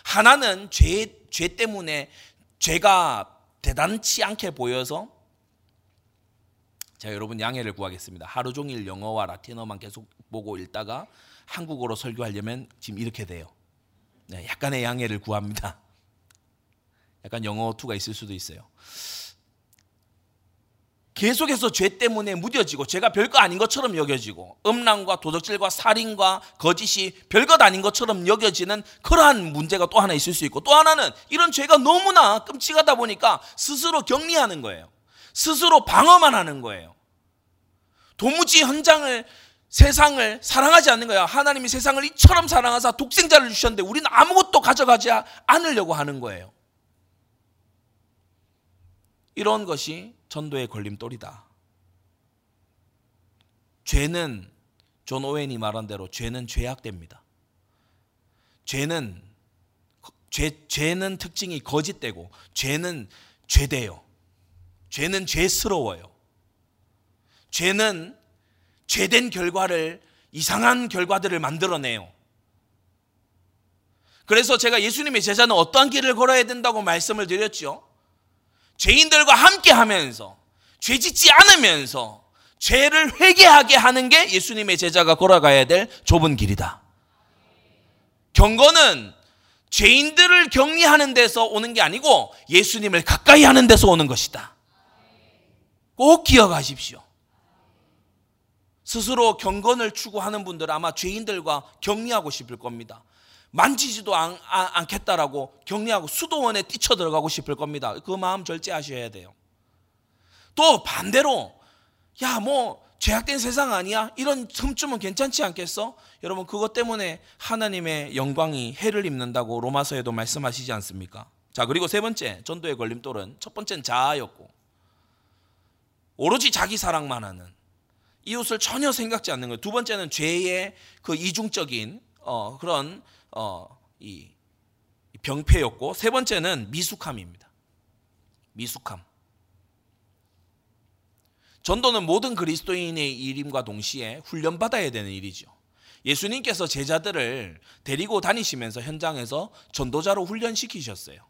하나는 죄, 죄 때문에 죄가 대단치 않게 보여서 자 여러분 양해를 구하겠습니다. 하루 종일 영어와 라틴어만 계속 보고 읽다가 한국어로 설교하려면 지금 이렇게 돼요. 네, 약간의 양해를 구합니다. 약간 영어 투가 있을 수도 있어요. 계속해서 죄 때문에 무뎌지고 죄가 별거 아닌 것처럼 여겨지고 음란과 도덕질과 살인과 거짓이 별것 아닌 것처럼 여겨지는 그러한 문제가 또 하나 있을 수 있고 또 하나는 이런 죄가 너무나 끔찍하다 보니까 스스로 격리하는 거예요. 스스로 방어만 하는 거예요. 도무지 현장을 세상을 사랑하지 않는 거야. 하나님이 세상을 이처럼 사랑하사 독생자를 주셨는데 우리는 아무것도 가져가지 않으려고 하는 거예요. 이런 것이 전도의 걸림돌이다. 죄는 존 오웬이 말한 대로 죄는 죄악됩니다. 죄는 죄, 죄는 특징이 거짓되고 죄는 죄돼요. 죄는 죄스러워요. 죄는 죄된 결과를 이상한 결과들을 만들어내요. 그래서 제가 예수님의 제자는 어떠한 길을 걸어야 된다고 말씀을 드렸죠. 죄인들과 함께 하면서 죄 짓지 않으면서 죄를 회개하게 하는 게 예수님의 제자가 걸어가야 될 좁은 길이다. 경건은 죄인들을 격리하는 데서 오는 게 아니고 예수님을 가까이 하는 데서 오는 것이다. 꼭 기억하십시오. 스스로 경건을 추구하는 분들 아마 죄인들과 격리하고 싶을 겁니다. 만지지도 않, 안, 겠다라고 격리하고 수도원에 뛰쳐 들어가고 싶을 겁니다. 그 마음 절제하셔야 돼요. 또 반대로 야 뭐 죄악된 세상 아니야? 이런 틈쯤은 괜찮지 않겠어? 여러분 그것 때문에 하나님의 영광이 해를 입는다고 로마서에도 말씀하시지 않습니까? 자 그리고 세 번째 전도의 걸림돌은 첫 번째는 자아였고 오로지 자기 사랑만 하는 이웃을 전혀 생각지 않는 거예요. 두 번째는 죄의 그 이중적인 어, 그런 어, 이 병폐였고 세 번째는 미숙함입니다. 미숙함. 전도는 모든 그리스도인의 일임과 동시에 훈련받아야 되는 일이죠. 예수님께서 제자들을 데리고 다니시면서 현장에서 전도자로 훈련시키셨어요.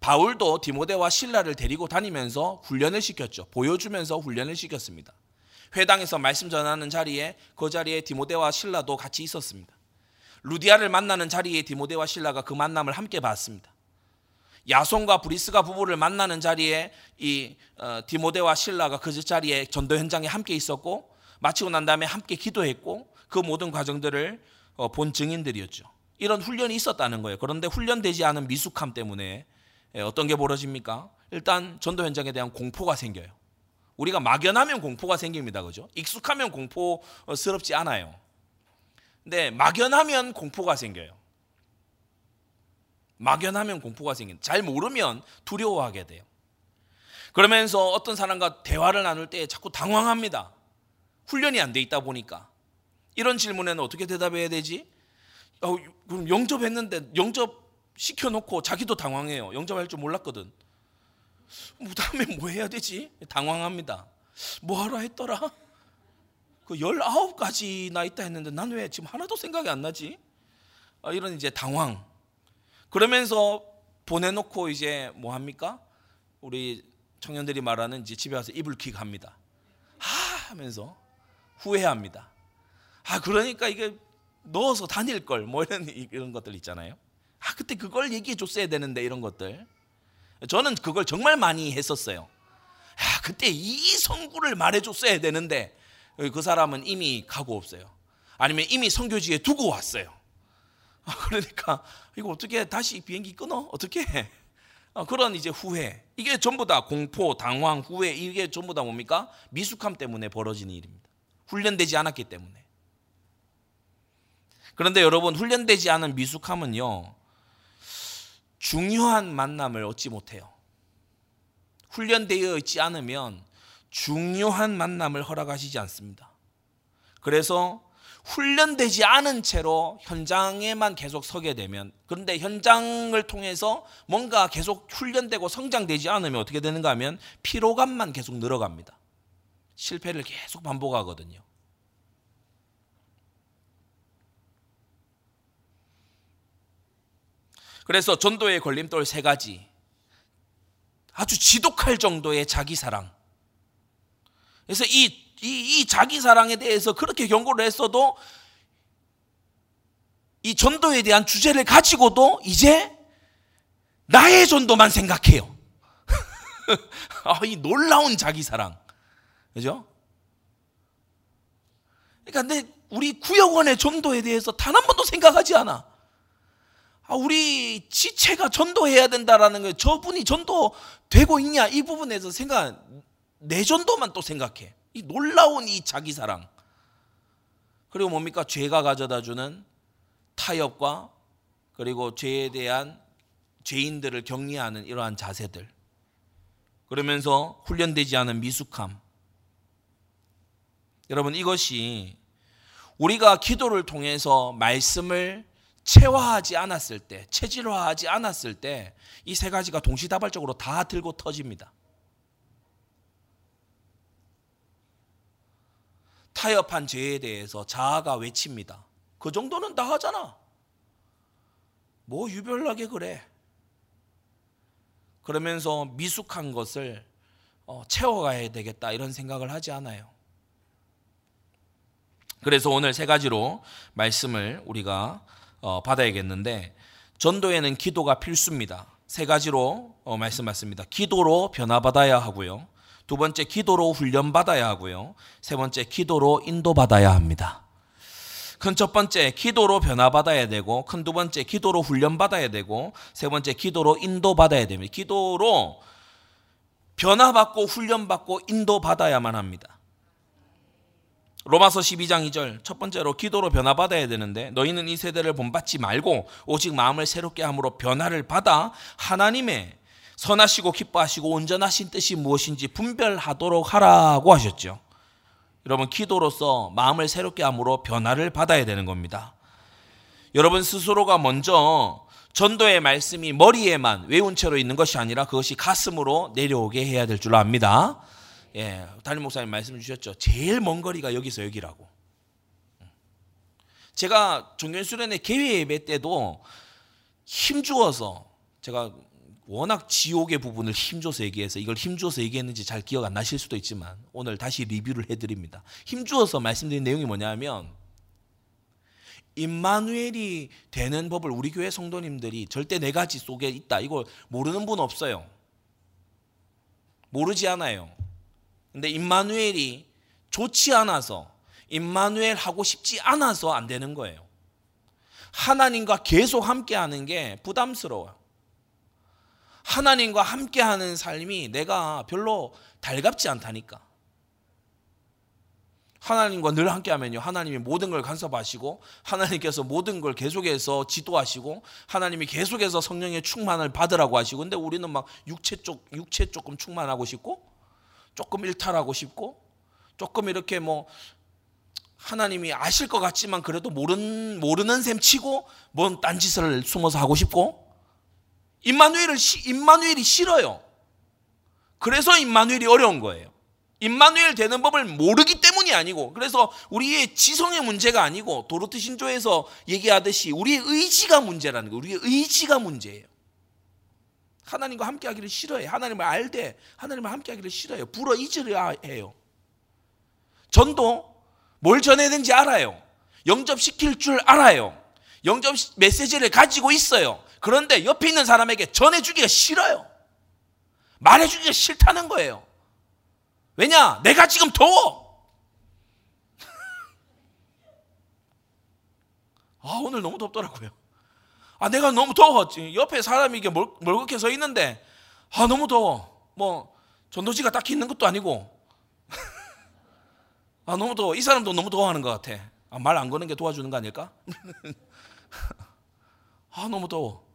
바울도 디모데와 신라를 데리고 다니면서 훈련을 시켰죠. 보여주면서 훈련을 시켰습니다. 회당에서 말씀 전하는 자리에 그 자리에 디모데와 신라도 같이 있었습니다. 루디아를 만나는 자리에 디모데와 신라가 그 만남을 함께 봤습니다. 야손과 브리스가 부부를 만나는 자리에 이 어, 디모데와 신라가 그 자리에 전도 현장에 함께 있었고 마치고 난 다음에 함께 기도했고 그 모든 과정들을 어, 본 증인들이었죠. 이런 훈련이 있었다는 거예요. 그런데 훈련되지 않은 미숙함 때문에 예, 어떤 게 벌어집니까? 일단 전도 현장에 대한 공포가 생겨요. 우리가 막연하면 공포가 생깁니다. 그죠? 익숙하면 공포스럽지 않아요. 근데 막연하면 공포가 생겨요. 막연하면 공포가 생긴다. 잘 모르면 두려워하게 돼요. 그러면서 어떤 사람과 대화를 나눌 때 자꾸 당황합니다. 훈련이 안 돼 있다 보니까. 이런 질문에는 어떻게 대답해야 되지? 어, 그럼 영접했는데 영접 시켜놓고 자기도 당황해요. 영접할 줄 몰랐거든. 뭐 다음에 뭐 해야 되지? 당황합니다. 뭐 하라 했더라? 그 19가지나 있다 했는데 난 왜 지금 하나도 생각이 안 나지? 아, 이런 이제 당황. 그러면서 보내놓고 이제 뭐 합니까? 우리 청년들이 말하는 이제 집에 와서 이불킥 합니다. 하 하면서 후회합니다. 아 그러니까 이게 넣어서 다닐 걸 뭐 이런 이런 것들 있잖아요. 아 그때 그걸 얘기해 줬어야 되는데 이런 것들. 저는 그걸 정말 많이 했었어요. 야 그때 이 성구를 말해 줬어야 되는데 그 사람은 이미 가고 없어요. 아니면 이미 성교지에 두고 왔어요. 아, 그러니까 이거 어떻게 다시 비행기 끊어? 어떻게 해? 아, 그런 이제 후회. 이게 전부 다 공포, 당황, 후회 이게 전부 다 뭡니까? 미숙함 때문에 벌어지는 일입니다. 훈련되지 않았기 때문에. 그런데 여러분 훈련되지 않은 미숙함은요. 중요한 만남을 얻지 못해요. 훈련되어 있지 않으면 중요한 만남을 허락하시지 않습니다. 그래서 훈련되지 않은 채로 현장에만 계속 서게 되면 그런데 현장을 통해서 뭔가 계속 훈련되고 성장되지 않으면 어떻게 되는가 하면 피로감만 계속 늘어갑니다. 실패를 계속 반복하거든요. 그래서 전도의 걸림돌 세 가지. 아주 지독할 정도의 자기 사랑. 그래서 이 이, 이 자기 사랑에 대해서 그렇게 경고를 했어도 이 전도에 대한 주제를 가지고도 이제 나의 전도만 생각해요. 아, 이 놀라운 자기 사랑. 그죠? 그러니까 근데 우리 구역원의 전도에 대해서 단 한 번도 생각하지 않아. 아, 우리 지체가 전도해야 된다라는 거 저분이 전도 되고 있냐 이 부분에서 생각 내 전도만 또 생각해. 이 놀라운 이 자기 사랑. 그리고 뭡니까? 죄가 가져다 주는 타협과 그리고 죄에 대한 죄인들을 격리하는 이러한 자세들. 그러면서 훈련되지 않은 미숙함. 여러분 이것이 우리가 기도를 통해서 말씀을 체화하지 않았을 때, 체질화하지 않았을 때 이 세 가지가 동시다발적으로 다 들고 터집니다. 타협한 죄에 대해서 자아가 외칩니다. 그 정도는 다 하잖아. 뭐 유별나게 그래. 그러면서 미숙한 것을 어, 채워가야 되겠다 이런 생각을 하지 않아요. 그래서 오늘 세 가지로 말씀을 우리가 어, 받아야겠는데 전도에는 기도가 필수입니다. 세 가지로 어, 말씀 받습니다. 기도로 변화받아야 하고요. 두 번째 기도로 훈련받아야 하고요. 세 번째 기도로 인도받아야 합니다. 큰 첫 번째 기도로 변화받아야 되고 큰 두 번째 기도로 훈련받아야 되고 세 번째 기도로 인도받아야 됩니다. 기도로 변화받고 훈련받고 인도받아야만 합니다. 로마서 12장 2절 첫 번째로 기도로 변화받아야 되는데 너희는 이 세대를 본받지 말고 오직 마음을 새롭게 함으로 변화를 받아 하나님의 선하시고 기뻐하시고 온전하신 뜻이 무엇인지 분별하도록 하라고 하셨죠. 여러분 기도로서 마음을 새롭게 함으로 변화를 받아야 되는 겁니다. 여러분 스스로가 먼저 전도의 말씀이 머리에만 외운 채로 있는 것이 아니라 그것이 가슴으로 내려오게 해야 될 줄 압니다. 예, 담임 목사님 말씀 주셨죠. 제일 먼 거리가 여기서 여기라고. 제가 종교 수련회 개회 예배 때도 힘주어서 제가 워낙 지옥의 부분을 힘줘서 얘기해서 이걸 힘줘서 얘기했는지 잘 기억 안 나실 수도 있지만 오늘 다시 리뷰를 해드립니다. 힘주어서 말씀드린 내용이 뭐냐면 임마누엘이 되는 법을 우리 교회 성도님들이 절대 네 가지 속에 있다. 이거 모르는 분 없어요. 모르지 않아요. 근데 임마누엘이 좋지 않아서 임마누엘 하고 싶지 않아서 안 되는 거예요. 하나님과 계속 함께 하는 게 부담스러워요. 하나님과 함께 하는 삶이 내가 별로 달갑지 않다니까. 하나님과 늘 함께 하면요. 하나님이 모든 걸 간섭하시고 하나님께서 모든 걸 계속해서 지도하시고 하나님이 계속해서 성령의 충만을 받으라고 하시고 근데 우리는 막 육체 쪽 육체 조금 충만하고 싶고 조금 일탈하고 싶고 조금 이렇게 뭐 하나님이 아실 것 같지만 그래도 모르는 모르는 셈 치고 뭔 딴짓을 숨어서 하고 싶고 임마누엘을 임마누엘이 싫어요. 그래서 임마누엘이 어려운 거예요. 임마누엘 되는 법을 모르기 때문이 아니고 그래서 우리의 지성의 문제가 아니고 도로트 신조에서 얘기하듯이 우리의 의지가 문제라는 거예요. 우리의 의지가 문제예요. 하나님과 함께 하기를 싫어해. 하나님을 알되 하나님을 함께 하기를 싫어해요. 불어 잊으려 해요. 전도 뭘 전해야 되는지 알아요. 영접시킬 줄 알아요. 영접 메시지를 가지고 있어요. 그런데 옆에 있는 사람에게 전해주기가 싫어요. 말해주기가 싫다는 거예요. 왜냐? 내가 지금 더워. 아, 오늘 너무 덥더라고요. 아, 내가 너무 더워. 옆에 사람이 이게 멀, 멀겋게 서 있는데, 아, 너무 더워. 뭐, 전도지가 딱히 있는 것도 아니고. 아, 너무 더워. 이 사람도 너무 더워하는 것 같아. 아, 말 안 거는 게 도와주는 거 아닐까? 아, 너무 더워.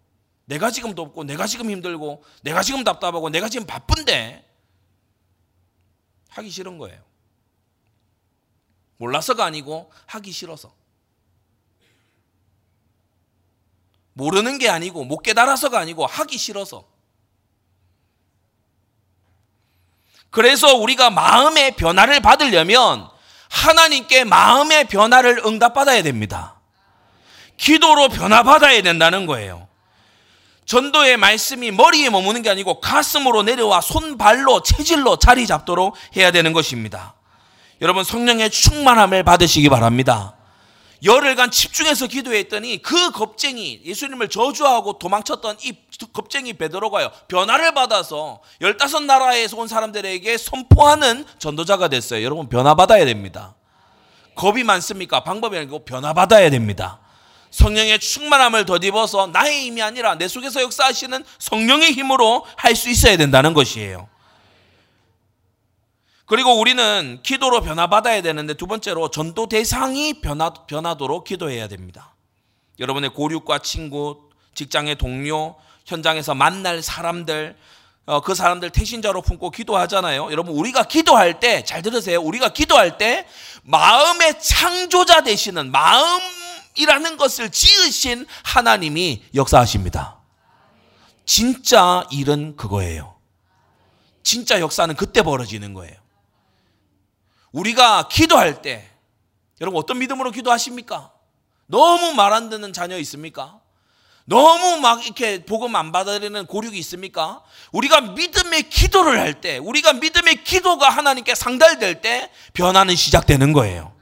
내가 지금 덥고 내가 지금 힘들고 내가 지금 답답하고 내가 지금 바쁜데 하기 싫은 거예요. 몰라서가 아니고 하기 싫어서. 모르는 게 아니고 못 깨달아서가 아니고 하기 싫어서. 그래서 우리가 마음의 변화를 받으려면 하나님께 마음의 변화를 응답받아야 됩니다. 기도로 변화받아야 된다는 거예요. 전도의 말씀이 머리에 머무는 게 아니고 가슴으로 내려와 손발로 체질로 자리 잡도록 해야 되는 것입니다. 여러분 성령의 충만함을 받으시기 바랍니다. 열흘간 집중해서 기도했더니 그 겁쟁이 예수님을 저주하고 도망쳤던 이 겁쟁이 베드로가요 변화를 받아서 열다섯 나라에서 온 사람들에게 선포하는 전도자가 됐어요. 여러분 변화 받아야 됩니다. 겁이 많습니까? 방법이 아니고 변화 받아야 됩니다. 성령의 충만함을 덧입어서 나의 힘이 아니라 내 속에서 역사하시는 성령의 힘으로 할 수 있어야 된다는 것이에요. 그리고 우리는 기도로 변화받아야 되는데 두 번째로 전도 대상이 변화, 변하도록 기도해야 됩니다. 여러분의 고륙과 친구, 직장의 동료, 현장에서 만날 사람들, 어, 그 사람들 태신자로 품고 기도하잖아요. 여러분, 우리가 기도할 때, 잘 들으세요. 우리가 기도할 때, 마음의 창조자 되시는 마음 이라는 것을 지으신 하나님이 역사하십니다. 진짜 일은 그거예요. 진짜 역사는 그때 벌어지는 거예요. 우리가 기도할 때, 여러분 어떤 믿음으로 기도하십니까? 너무 말 안 듣는 자녀 있습니까? 너무 막 이렇게 복음 안 받아들이는 고륙이 있습니까? 우리가 믿음의 기도를 할 때, 우리가 믿음의 기도가 하나님께 상달될 때 변화는 시작되는 거예요.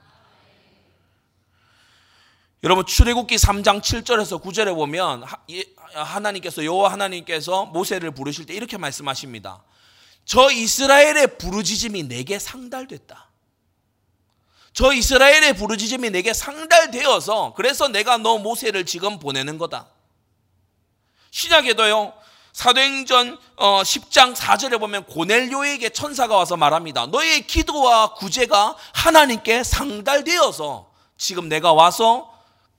여러분 출애굽기 3장 7절에서 9절에 보면 하나님께서 여호와 하나님께서 모세를 부르실 때 이렇게 말씀하십니다. 저 이스라엘의 부르짖음이 내게 상달됐다. 저 이스라엘의 부르짖음이 내게 상달되어서 그래서 내가 너 모세를 지금 보내는 거다. 신약에도요. 사도행전 10장 어, 4절에 보면 고넬료에게 천사가 와서 말합니다. 너의 기도와 구제가 하나님께 상달되어서 지금 내가 와서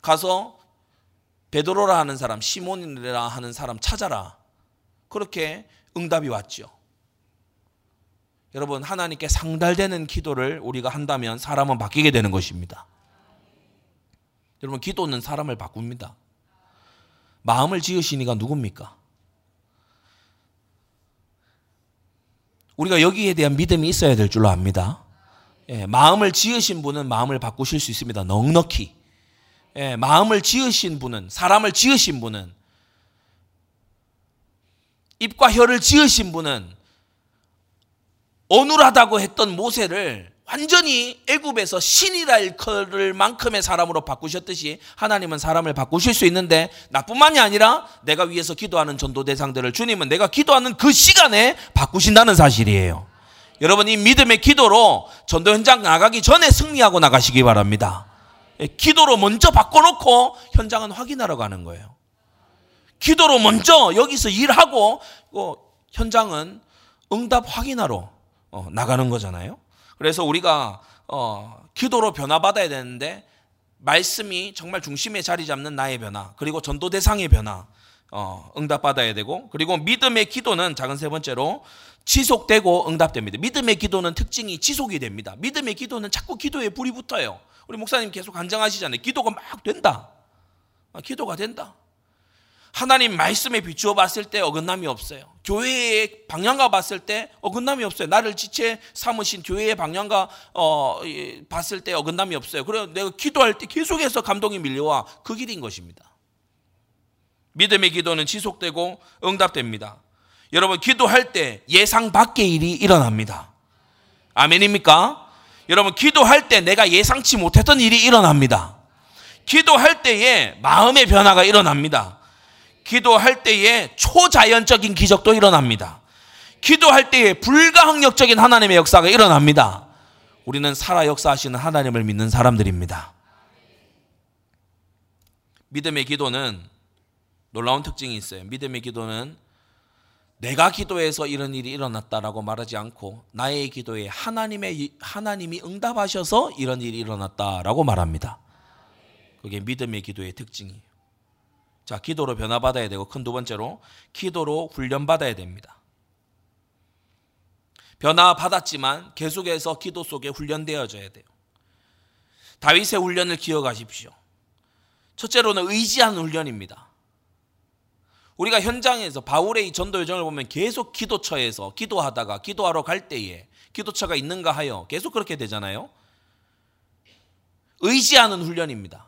가서 베드로라 하는 사람, 시몬이라 하는 사람 찾아라. 그렇게 응답이 왔죠. 여러분, 하나님께 상달되는 기도를 우리가 한다면 사람은 바뀌게 되는 것입니다. 여러분, 기도는 사람을 바꿉니다. 마음을 지으시니가 누굽니까? 우리가 여기에 대한 믿음이 있어야 될 줄로 압니다. 예, 마음을 지으신 분은 마음을 바꾸실 수 있습니다. 넉넉히. 예, 마음을 지으신 분은, 사람을 지으신 분은, 입과 혀를 지으신 분은, 어눌하다고 했던 모세를 완전히 애굽에서 신이라 일컬을 만큼의 사람으로 바꾸셨듯이 하나님은 사람을 바꾸실 수 있는데 나뿐만이 아니라 내가 위해서 기도하는 전도 대상들을 주님은 내가 기도하는 그 시간에 바꾸신다는 사실이에요. 여러분 이 믿음의 기도로 전도 현장 나가기 전에 승리하고 나가시기 바랍니다. 예, 기도로 먼저 바꿔놓고 현장은 확인하러 가는 거예요. 기도로 먼저 여기서 일하고 어, 현장은 응답 확인하러 어, 나가는 거잖아요. 그래서 우리가 어, 기도로 변화받아야 되는데 말씀이 정말 중심에 자리 잡는 나의 변화 그리고 전도 대상의 변화 어, 응답받아야 되고 그리고 믿음의 기도는 작은 세 번째로 지속되고 응답됩니다. 믿음의 기도는 특징이 지속이 됩니다. 믿음의 기도는 자꾸 기도에 불이 붙어요. 우리 목사님 계속 간증하시잖아요. 기도가 막 된다. 아, 기도가 된다. 하나님 말씀에 비추어 봤을 때 어긋남이 없어요. 교회의 방향과 봤을 때 어긋남이 없어요. 나를 지체 삼으신 교회의 방향과 어, 봤을 때 어긋남이 없어요. 그래 내가 기도할 때 계속해서 감동이 밀려와 그 길인 것입니다. 믿음의 기도는 지속되고 응답됩니다. 여러분 기도할 때 예상 밖의 일이 일어납니다. 아멘입니까? 여러분 기도할 때 내가 예상치 못했던 일이 일어납니다. 기도할 때에 마음의 변화가 일어납니다. 기도할 때에 초자연적인 기적도 일어납니다. 기도할 때에 불가항력적인 하나님의 역사가 일어납니다. 우리는 살아 역사하시는 하나님을 믿는 사람들입니다. 믿음의 기도는 놀라운 특징이 있어요. 믿음의 기도는 내가 기도해서 이런 일이 일어났다라고 말하지 않고 나의 기도에 하나님의 하나님이 응답하셔서 이런 일이 일어났다라고 말합니다. 그게 믿음의 기도의 특징이에요. 자, 기도로 변화받아야 되고 큰 두 번째로 기도로 훈련받아야 됩니다. 변화받았지만 계속해서 기도 속에 훈련되어져야 돼요. 다윗의 훈련을 기억하십시오. 첫째로는 의지하는 훈련입니다. 우리가 현장에서 바울의 이 전도 여정을 보면 계속 기도처에서 기도하다가 기도하러 갈 때에 기도처가 있는가 하여 계속 그렇게 되잖아요. 의지하는 훈련입니다.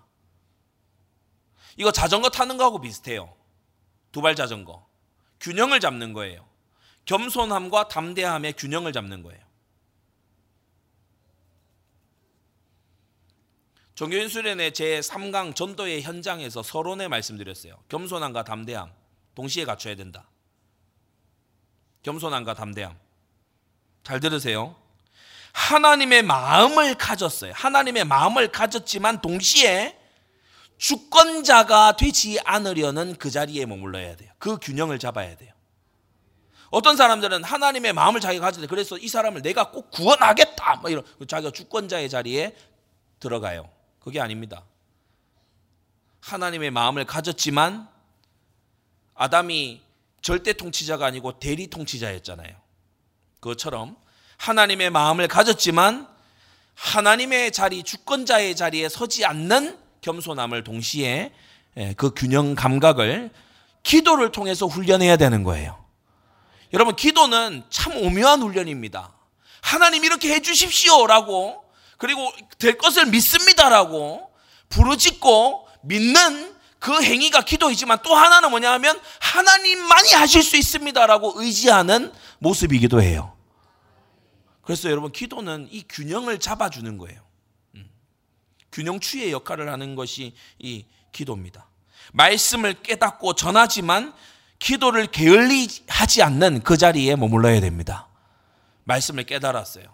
이거 자전거 타는 거하고 비슷해요. 두발 자전거. 균형을 잡는 거예요. 겸손함과 담대함의 균형을 잡는 거예요. 종교인 수련의 제3강 전도의 현장에서 서론에 말씀드렸어요. 겸손함과 담대함 동시에 갖춰야 된다. 겸손함과 담대함. 잘 들으세요. 하나님의 마음을 가졌어요. 하나님의 마음을 가졌지만 동시에 주권자가 되지 않으려는 그 자리에 머물러야 돼요. 그 균형을 잡아야 돼요. 어떤 사람들은 하나님의 마음을 자기가 가지는데 그래서 이 사람을 내가 꼭 구원하겠다. 뭐 이런 자기가 주권자의 자리에 들어가요. 그게 아닙니다. 하나님의 마음을 가졌지만 아담이 절대 통치자가 아니고 대리 통치자였잖아요. 그것처럼 하나님의 마음을 가졌지만 하나님의 자리, 주권자의 자리에 서지 않는 겸손함을 동시에 예, 그 균형 감각을 기도를 통해서 훈련해야 되는 거예요. 여러분, 기도는 참 오묘한 훈련입니다. 하나님 이렇게 해 주십시오 라고 그리고 될 것을 믿습니다 라고 부르짖고 믿는 그 행위가 기도이지만 또 하나는 뭐냐 하면 하나님만이 하실 수 있습니다라고 의지하는 모습이기도 해요. 그래서 여러분 기도는 이 균형을 잡아주는 거예요. 균형추의 역할을 하는 것이 이 기도입니다. 말씀을 깨닫고 전하지만 기도를 게을리 하지 않는 그 자리에 머물러야 됩니다. 말씀을 깨달았어요.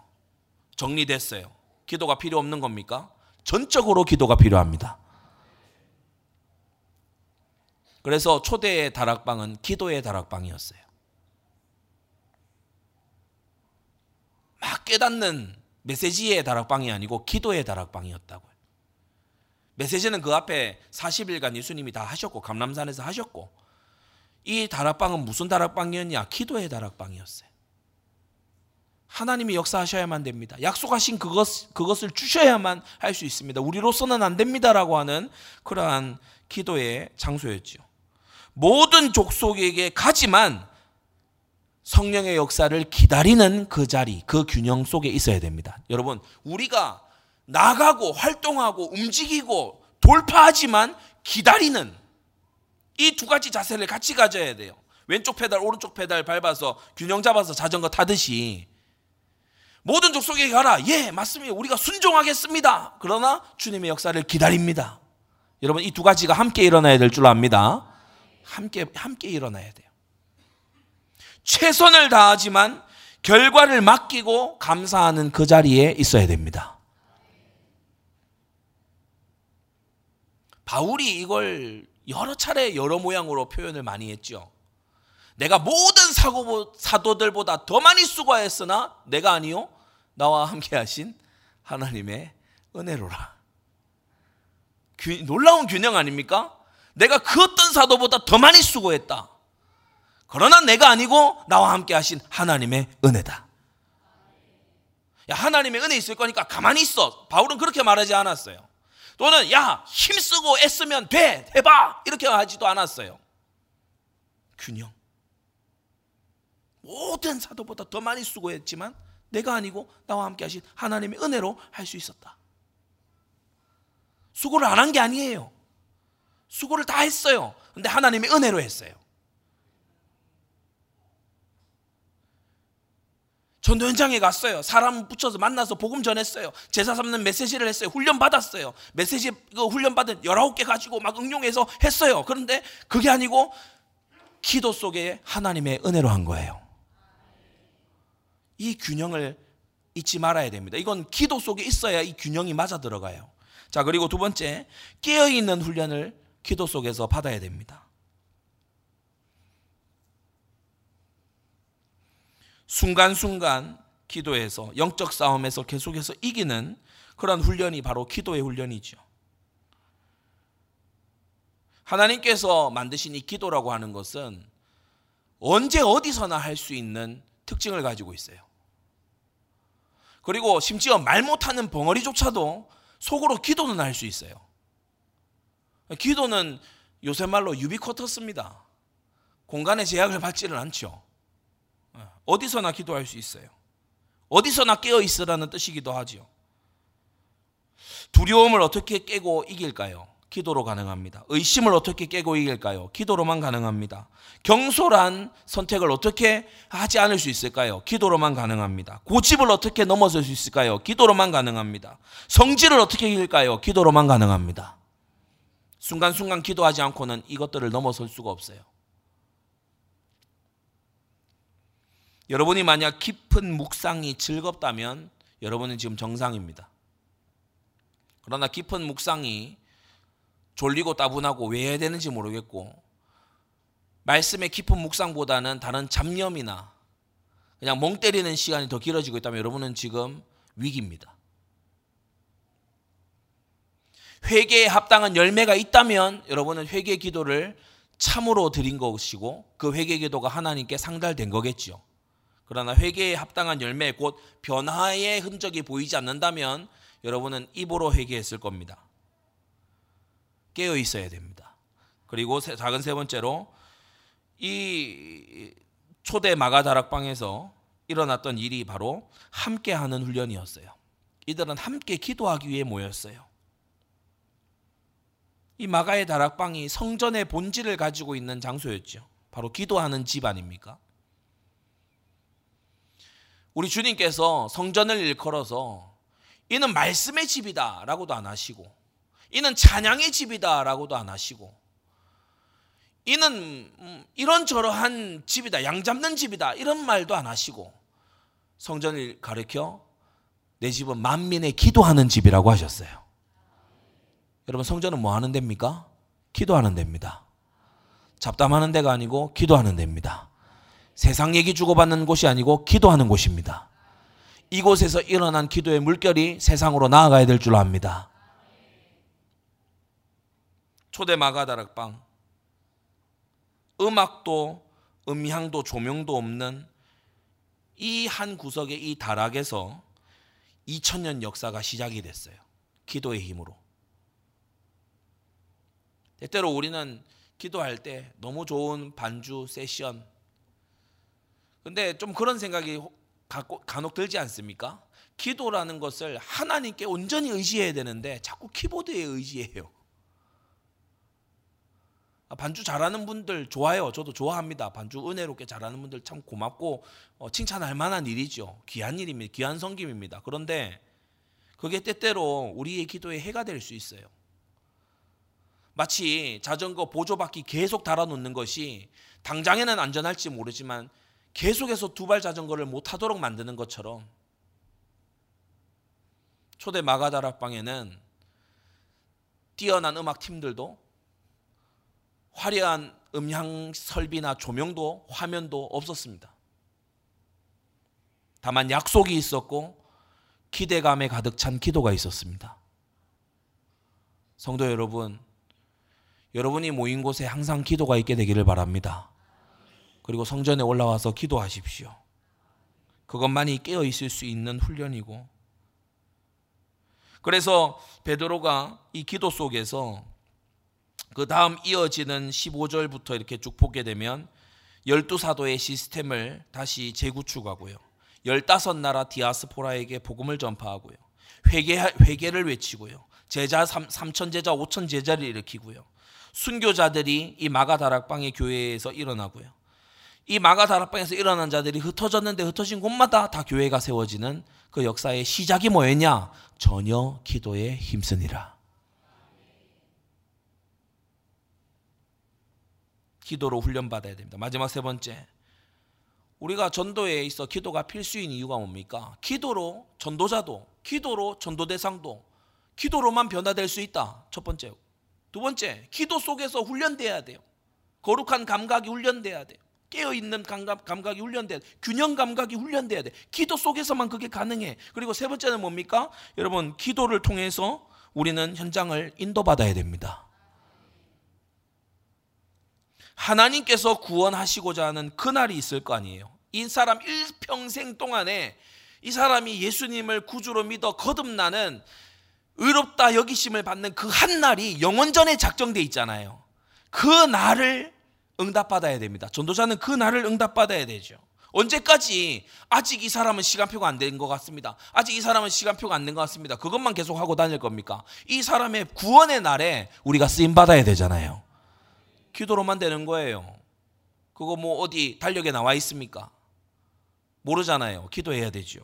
정리됐어요. 기도가 필요 없는 겁니까? 전적으로 기도가 필요합니다. 그래서 초대의 다락방은 기도의 다락방이었어요. 막 깨닫는 메시지의 다락방이 아니고 기도의 다락방이었다고요. 메시지는 그 앞에 40일간 예수님이 다 하셨고 감남산에서 하셨고 이 다락방은 무슨 다락방이었냐? 기도의 다락방이었어요. 하나님이 역사하셔야만 됩니다. 약속하신 그것, 그것을 주셔야만 할 수 있습니다. 우리로서는 안 됩니다라고 하는 그러한 기도의 장소였죠. 모든 족속에게 가지만 성령의 역사를 기다리는 그 자리, 그 균형 속에 있어야 됩니다. 여러분, 우리가 나가고 활동하고 움직이고 돌파하지만 기다리는 이 두 가지 자세를 같이 가져야 돼요. 왼쪽 페달, 오른쪽 페달 밟아서 균형 잡아서 자전거 타듯이 모든 족속에게 가라. 예, 맞습니다. 우리가 순종하겠습니다. 그러나 주님의 역사를 기다립니다. 여러분 이 두 가지가 함께 일어나야 될 줄 압니다. 함께 함께 일어나야 돼요. 최선을 다하지만 결과를 맡기고 감사하는 그 자리에 있어야 됩니다. 바울이 이걸 여러 차례 여러 모양으로 표현을 많이 했죠. 내가 모든 사고, 사도들보다 더 많이 수고했으나 내가 아니요 나와 함께 하신 하나님의 은혜로라. 균, 놀라운 균형 아닙니까? 내가 그 어떤 사도보다 더 많이 수고했다. 그러나 내가 아니고 나와 함께 하신 하나님의 은혜다. 야, 하나님의 은혜 있을 거니까 가만히 있어. 바울은 그렇게 말하지 않았어요. 또는 야, 힘쓰고 애쓰면 돼. 해봐. 이렇게 하지도 않았어요. 균형. 모든 사도보다 더 많이 수고했지만 내가 아니고 나와 함께 하신 하나님의 은혜로 할 수 있었다. 수고를 안 한 게 아니에요. 수고를 다 했어요. 근데 하나님의 은혜로 했어요. 전도 현장에 갔어요. 사람 붙여서 만나서 복음 전했어요. 제사 삼는 메시지를 했어요. 훈련 받았어요. 메시지 그 훈련 받은 19개 가지고 막 응용해서 했어요. 그런데 그게 아니고 기도 속에 하나님의 은혜로 한 거예요. 이 균형을 잊지 말아야 됩니다. 이건 기도 속에 있어야 이 균형이 맞아 들어가요. 자, 그리고 두 번째, 깨어 있는 훈련을 기도 속에서 받아야 됩니다. 순간순간 기도에서 영적 싸움에서 계속해서 이기는 그런 훈련이 바로 기도의 훈련이죠. 하나님께서 만드신 이 기도라고 하는 것은 언제 어디서나 할 수 있는 특징을 가지고 있어요. 그리고 심지어 말 못하는 벙어리조차도 속으로 기도는 할 수 있어요. 기도는 요새 말로 유비쿼터스입니다. 공간의 제약을 받지는 않죠. 어디서나 기도할 수 있어요. 어디서나 깨어 있으라는 뜻이기도 하죠. 두려움을 어떻게 깨고 이길까요? 기도로 가능합니다. 의심을 어떻게 깨고 이길까요? 기도로만 가능합니다. 경솔한 선택을 어떻게 하지 않을 수 있을까요? 기도로만 가능합니다. 고집을 어떻게 넘어설 수 있을까요? 기도로만 가능합니다. 성질을 어떻게 이길까요? 기도로만 가능합니다. 순간순간 기도하지 않고는 이것들을 넘어설 수가 없어요. 여러분이 만약 깊은 묵상이 즐겁다면 여러분은 지금 정상입니다. 그러나 깊은 묵상이 졸리고 따분하고 왜 해야 되는지 모르겠고 말씀의 깊은 묵상보다는 다른 잡념이나 그냥 멍 때리는 시간이 더 길어지고 있다면 여러분은 지금 위기입니다. 회개에 합당한 열매가 있다면 여러분은 회개 기도를 참으로 드린 것이고 그 회개 기도가 하나님께 상달된 거겠죠. 그러나 회개에 합당한 열매 곧 변화의 흔적이 보이지 않는다면 여러분은 입으로 회개했을 겁니다. 깨어 있어야 됩니다. 그리고 작은 세 번째로 이 초대 마가 다락방에서 일어났던 일이 바로 함께하는 훈련이었어요. 이들은 함께 기도하기 위해 모였어요. 이 마가의 다락방이 성전의 본질을 가지고 있는 장소였죠. 바로 기도하는 집 아닙니까? 우리 주님께서 성전을 일컬어서 이는 말씀의 집이다 라고도 안 하시고 이는 찬양의 집이다 라고도 안 하시고 이는 음, 이런저러한 집이다 양 잡는 집이다 이런 말도 안 하시고 성전을 가르켜 내 집은 만민의 기도하는 집이라고 하셨어요. 여러분 성전은 뭐 하는 데입니까? 기도하는 데입니다. 잡담하는 데가 아니고 기도하는 데입니다. 세상 얘기 주고받는 곳이 아니고 기도하는 곳입니다. 이곳에서 일어난 기도의 물결이 세상으로 나아가야 될 줄 압니다. 초대 마가다락방 음악도 음향도 조명도 없는 이 한 구석의 이 다락에서 2000년 역사가 시작이 됐어요. 기도의 힘으로. 때때로 우리는 기도할 때 너무 좋은 반주 세션. 근데 좀 그런 생각이 간혹 들지 않습니까? 기도라는 것을 하나님께 온전히 의지해야 되는데 자꾸 키보드에 의지해요. 아, 반주 잘하는 분들 좋아요. 저도 좋아합니다. 반주 은혜롭게 잘하는 분들 참 고맙고 어, 칭찬할 만한 일이죠. 귀한 일입니다. 귀한 성김입니다. 그런데 그게 때때로 우리의 기도에 해가 될 수 있어요. 마치 자전거 보조바퀴 계속 달아놓는 것이 당장에는 안전할지 모르지만 계속해서 두 발 자전거를 못 타도록 만드는 것처럼 초대 마가다락방에는 뛰어난 음악 팀들도 화려한 음향 설비나 조명도 화면도 없었습니다. 다만 약속이 있었고 기대감에 가득 찬 기도가 있었습니다. 성도 여러분, 여러분이 모인 곳에 항상 기도가 있게 되기를 바랍니다. 그리고 성전에 올라와서 기도하십시오. 그것만이 깨어 있을 수 있는 훈련이고 그래서 베드로가 이 기도 속에서 그 다음 이어지는 15절부터 이렇게 쭉 보게 되면 열두 사도의 시스템을 다시 재구축하고요. 열다섯 나라 디아스포라에게 복음을 전파하고요. 회개 회개를 외치고요. 제자 3천 제자 5천 제자를 일으키고요. 순교자들이 이 마가 다락방의 교회에서 일어나고요. 이 마가 다락방에서 일어난 자들이 흩어졌는데 흩어진 곳마다 다 교회가 세워지는 그 역사의 시작이 뭐였냐? 전혀 기도에 힘쓰니라. 기도로 훈련받아야 됩니다. 마지막 세 번째. 우리가 전도에 있어 기도가 필수인 이유가 뭡니까? 기도로 전도자도, 기도로 전도 대상도, 기도로만 변화될 수 있다. 첫 번째. 두 번째, 기도 속에서 훈련돼야 돼요. 거룩한 감각이 훈련돼야 돼요. 깨어있는 감각, 감각이 훈련돼야 돼. 균형 감각이 훈련돼야 돼. 기도 속에서만 그게 가능해. 그리고 세 번째는 뭡니까? 여러분, 기도를 통해서 우리는 현장을 인도받아야 됩니다. 하나님께서 구원하시고자 하는 그날이 있을 거 아니에요. 이 사람 일평생 동안에 이 사람이 예수님을 구주로 믿어 거듭나는 의롭다 여기심을 받는 그 한 날이 영원전에 작정돼 있잖아요. 그 날을 응답받아야 됩니다. 전도자는 그 날을 응답받아야 되죠. 언제까지 아직 이 사람은 시간표가 안 된 것 같습니다. 아직 이 사람은 시간표가 안 된 것 같습니다. 그것만 계속 하고 다닐 겁니까? 이 사람의 구원의 날에 우리가 쓰임 받아야 되잖아요. 기도로만 되는 거예요. 그거 뭐 어디 달력에 나와 있습니까? 모르잖아요. 기도해야 되죠.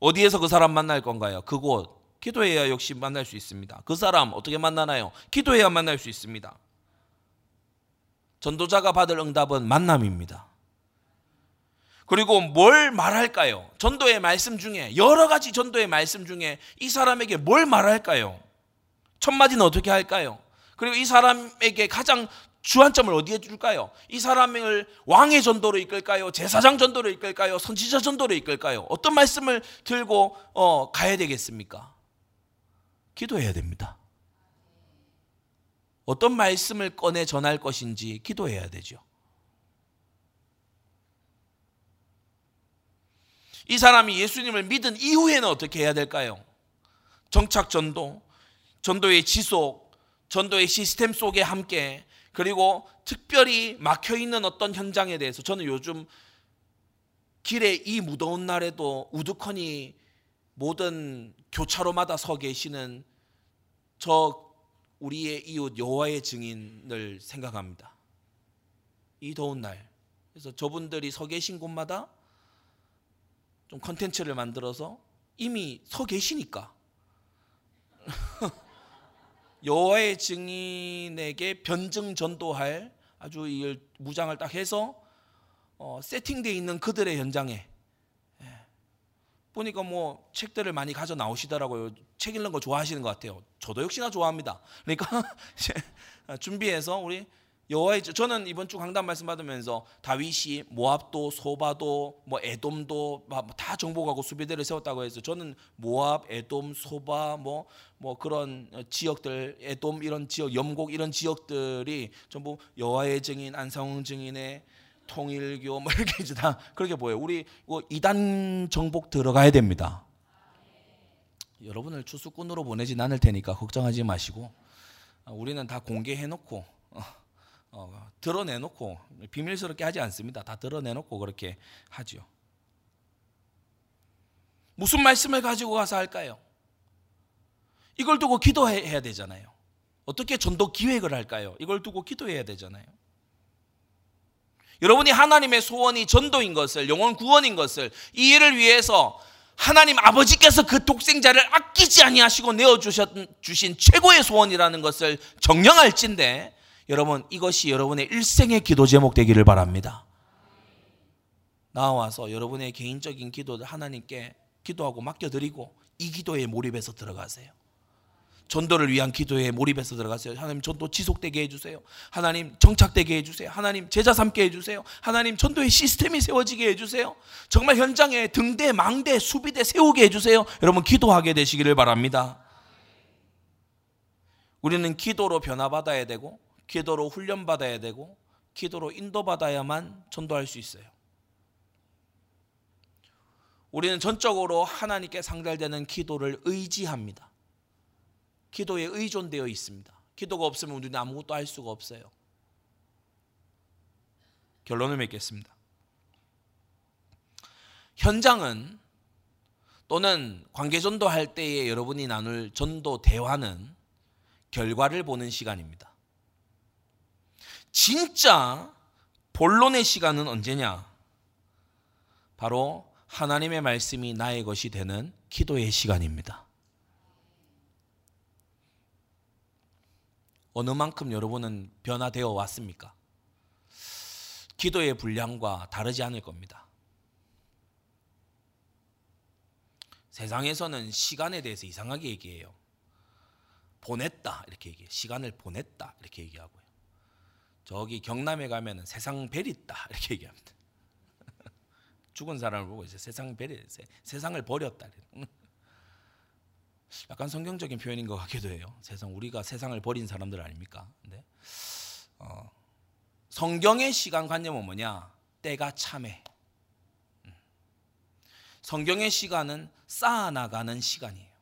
어디에서 그 사람 만날 건가요? 그곳. 기도해야 역시 만날 수 있습니다. 그 사람 어떻게 만나나요? 기도해야 만날 수 있습니다. 전도자가 받을 응답은 만남입니다. 그리고 뭘 말할까요? 전도의 말씀 중에 여러 가지 전도의 말씀 중에 이 사람에게 뭘 말할까요? 첫 마디는 어떻게 할까요? 그리고 이 사람에게 가장 주안점을 어디에 줄까요? 이 사람을 왕의 전도로 이끌까요? 제사장 전도로 이끌까요? 선지자 전도로 이끌까요? 어떤 말씀을 들고 어, 가야 되겠습니까? 기도해야 됩니다. 어떤 말씀을 꺼내 전할 것인지 기도해야 되죠. 이 사람이 예수님을 믿은 이후에는 어떻게 해야 될까요? 정착 전도, 전도의 지속, 전도의 시스템 속에 함께 그리고 특별히 막혀 있는 어떤 현장에 대해서 저는 요즘 길에 이 무더운 날에도 우두커니 모든 교차로마다 서 계시는 저 우리의 이웃 여호와의 증인을 생각합니다. 이 더운 날. 그래서 저분들이 서 계신 곳마다 좀 컨텐츠를 만들어서 이미 서 계시니까 여호와의 증인에게 변증 전도할 아주 이 무장을 딱 해서 어, 세팅되어 있는 그들의 현장에 예. 보니까 뭐 책들을 많이 가져 나오시더라고요. 책 읽는 거 좋아하시는 것 같아요. 저도 역시나 좋아합니다. 그러니까 준비해서 우리 여호와의 저는 이번 주 강단 말씀 받으면서 다윗이 모압도 소바도 뭐 에돔도 다 정복하고 수비대를 세웠다고 해서 저는 모압, 에돔, 소바 뭐뭐 뭐 그런 지역들 에돔 이런 지역 염곡 이런 지역들이 전부 여호와의 증인 안상홍 증인의 통일교 뭐 이렇게 이제 다 그렇게 보여요. 우리 뭐 이단 정복 들어가야 됩니다. 여러분을 추수꾼으로 보내진 않을 테니까 걱정하지 마시고 우리는 다 공개해 놓고 어, 드러내놓고 비밀스럽게 하지 않습니다. 다 드러내놓고 그렇게 하죠. 무슨 말씀을 가지고 가서 할까요? 이걸 두고 기도해야 되잖아요. 어떻게 전도 기획을 할까요? 이걸 두고 기도해야 되잖아요. 여러분이 하나님의 소원이 전도인 것을, 영혼 구원인 것을, 이 일을 위해서 하나님 아버지께서 그 독생자를 아끼지 아니하시고 내어 주신 최고의 소원이라는 것을 정령할진데 여러분 이것이 여러분의 일생의 기도 제목 되기를 바랍니다. 나와서 여러분의 개인적인 기도를 하나님께 기도하고 맡겨드리고 이 기도에 몰입해서 들어가세요. 전도를 위한 기도에 몰입해서 들어가세요. 하나님 전도 지속되게 해주세요. 하나님 정착되게 해주세요. 하나님 제자 삼게 해주세요. 하나님 전도의 시스템이 세워지게 해주세요. 정말 현장에 등대, 망대, 수비대 세우게 해주세요. 여러분 기도하게 되시기를 바랍니다. 우리는 기도로 변화받아야 되고 기도로 훈련받아야 되고 기도로 인도받아야만 전도할 수 있어요. 우리는 전적으로 하나님께 상달되는 기도를 의지합니다. 기도에 의존되어 있습니다. 기도가 없으면 우리는 아무것도 할 수가 없어요. 결론을 맺겠습니다. 현장은 또는 관계 전도 할 때에 여러분이 나눌 전도 대화는 결과를 보는 시간입니다. 진짜 본론의 시간은 언제냐? 바로 하나님의 말씀이 나의 것이 되는 기도의 시간입니다. 어느 만큼 여러분은 변화되어 왔습니까? 기도의 분량과 다르지 않을 겁니다. 세상에서는 시간에 대해서 이상하게 얘기해요. 보냈다 이렇게 얘기해. 시간을 보냈다 이렇게 얘기하고요. 저기 경남에 가면은 세상 벨 있다 이렇게 얘기합니다. 죽은 사람을 보고 이제 세상 벨이 세상을 버렸다. 약간 성경적인 표현인 것 같기도 해요. 세상 우리가 세상을 버린 사람들 아닙니까? 근데 어, 성경의 시간 관념은 뭐냐? 때가 참해. 음. 성경의 시간은 쌓아나가는 시간이에요.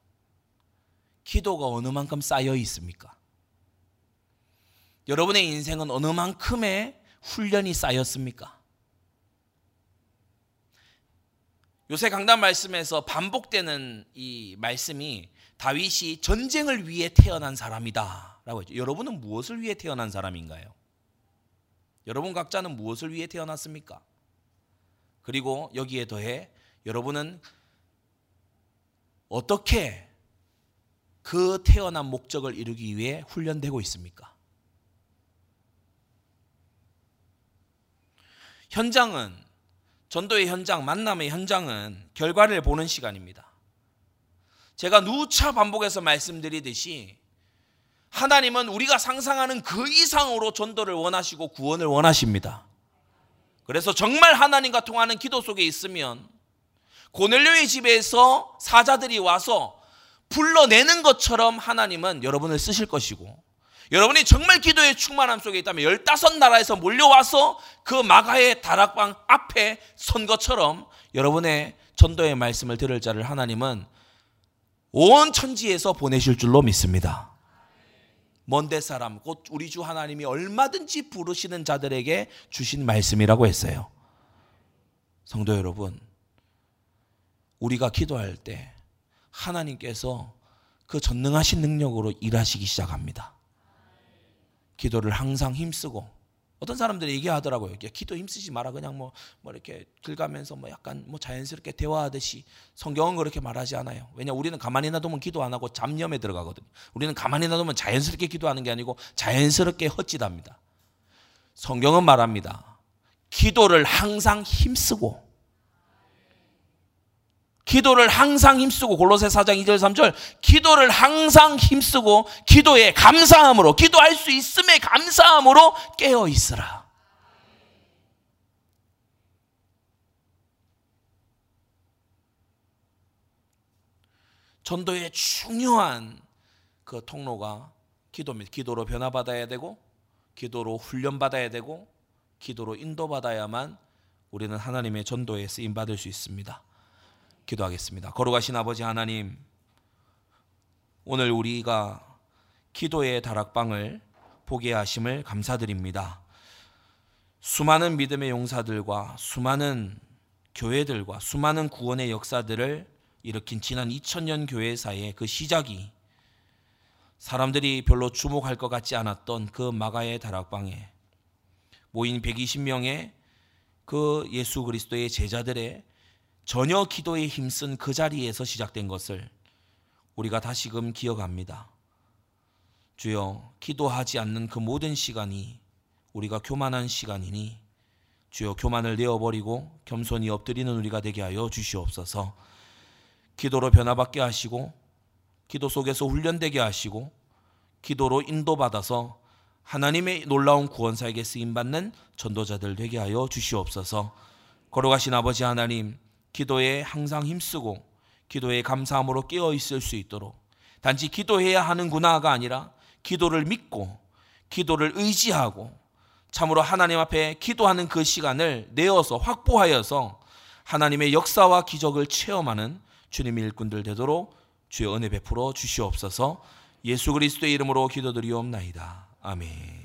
기도가 어느 만큼 쌓여 있습니까? 여러분의 인생은 어느 만큼의 훈련이 쌓였습니까? 요새 강단 말씀에서 반복되는 이 말씀이 다윗이 전쟁을 위해 태어난 사람이다라고 했죠. 여러분은 무엇을 위해 태어난 사람인가요? 여러분 각자는 무엇을 위해 태어났습니까? 그리고 여기에 더해 여러분은 어떻게 그 태어난 목적을 이루기 위해 훈련되고 있습니까? 현장은 전도의 현장, 만남의 현장은 결과를 보는 시간입니다. 제가 누차 반복해서 말씀드리듯이 하나님은 우리가 상상하는 그 이상으로 전도를 원하시고 구원을 원하십니다. 그래서 정말 하나님과 통하는 기도 속에 있으면 고넬료의 집에서 사자들이 와서 불러내는 것처럼 하나님은 여러분을 쓰실 것이고 여러분이 정말 기도의 충만함 속에 있다면 열다섯 나라에서 몰려와서 그 마가의 다락방 앞에 선 것처럼 여러분의 전도의 말씀을 들을 자를 하나님은 온 천지에서 보내실 줄로 믿습니다. 먼데 사람, 곧 우리 주 하나님이 얼마든지 부르시는 자들에게 주신 말씀이라고 했어요. 성도 여러분, 우리가 기도할 때 하나님께서 그 전능하신 능력으로 일하시기 시작합니다. 기도를 항상 힘쓰고 어떤 사람들이 얘기하더라고요. 기도 힘쓰지 마라. 그냥 뭐, 뭐 이렇게 긁가면서 뭐 약간 뭐 자연스럽게 대화하듯이 성경은 그렇게 말하지 않아요. 왜냐 우리는 가만히 놔두면 기도 안 하고 잡념에 들어가거든요. 우리는 가만히 놔두면 자연스럽게 기도하는 게 아니고 자연스럽게 헛짓합니다. 성경은 말합니다. 기도를 항상 힘쓰고 기도를 항상 힘쓰고 골로새 4장 2절 3절 기도를 항상 힘쓰고 기도에 감사함으로 기도할 수 있음에 감사함으로 깨어 있으라. 전도의 중요한 그 통로가 기도입니다. 기도로 변화받아야 되고 기도로 훈련받아야 되고 기도로 인도받아야만 우리는 하나님의 전도에 쓰임 받을 수 있습니다. 기도하겠습니다. 걸어가신 아버지 하나님, 오늘 우리가 기도의 다락방을 보게 하심을 감사드립니다. 수많은 믿음의 용사들과 수많은 교회들과 수많은 구원의 역사들을 일으킨 지난 2000년 교회 사의 그 시작이 사람들이 별로 주목할 것 같지 않았던 그 마가의 다락방에 모인 120명의 그 예수 그리스도의 제자들의 전혀 기도에 힘쓴 그 자리에서 시작된 것을 우리가 다시금 기억합니다. 주여, 기도하지 않는 그 모든 시간이 우리가 교만한 시간이니 주여 교만을 내어버리고 겸손히 엎드리는 우리가 되게 하여 주시옵소서. 기도로 변화받게 하시고 기도 속에서 훈련되게 하시고 기도로 인도받아서 하나님의 놀라운 구원사에게 쓰임 받는 전도자들 되게 하여 주시옵소서. 걸어가신 아버지 하나님, 기도에 항상 힘쓰고 기도에 감사함으로 깨어 있을 수 있도록 단지 기도해야 하는구나가 아니라 기도를 믿고 기도를 의지하고 참으로 하나님 앞에 기도하는 그 시간을 내어서 확보하여서 하나님의 역사와 기적을 체험하는 주님의 일꾼들 되도록 주의 은혜 베풀어 주시옵소서 예수 그리스도의 이름으로 기도드리옵나이다. 아멘.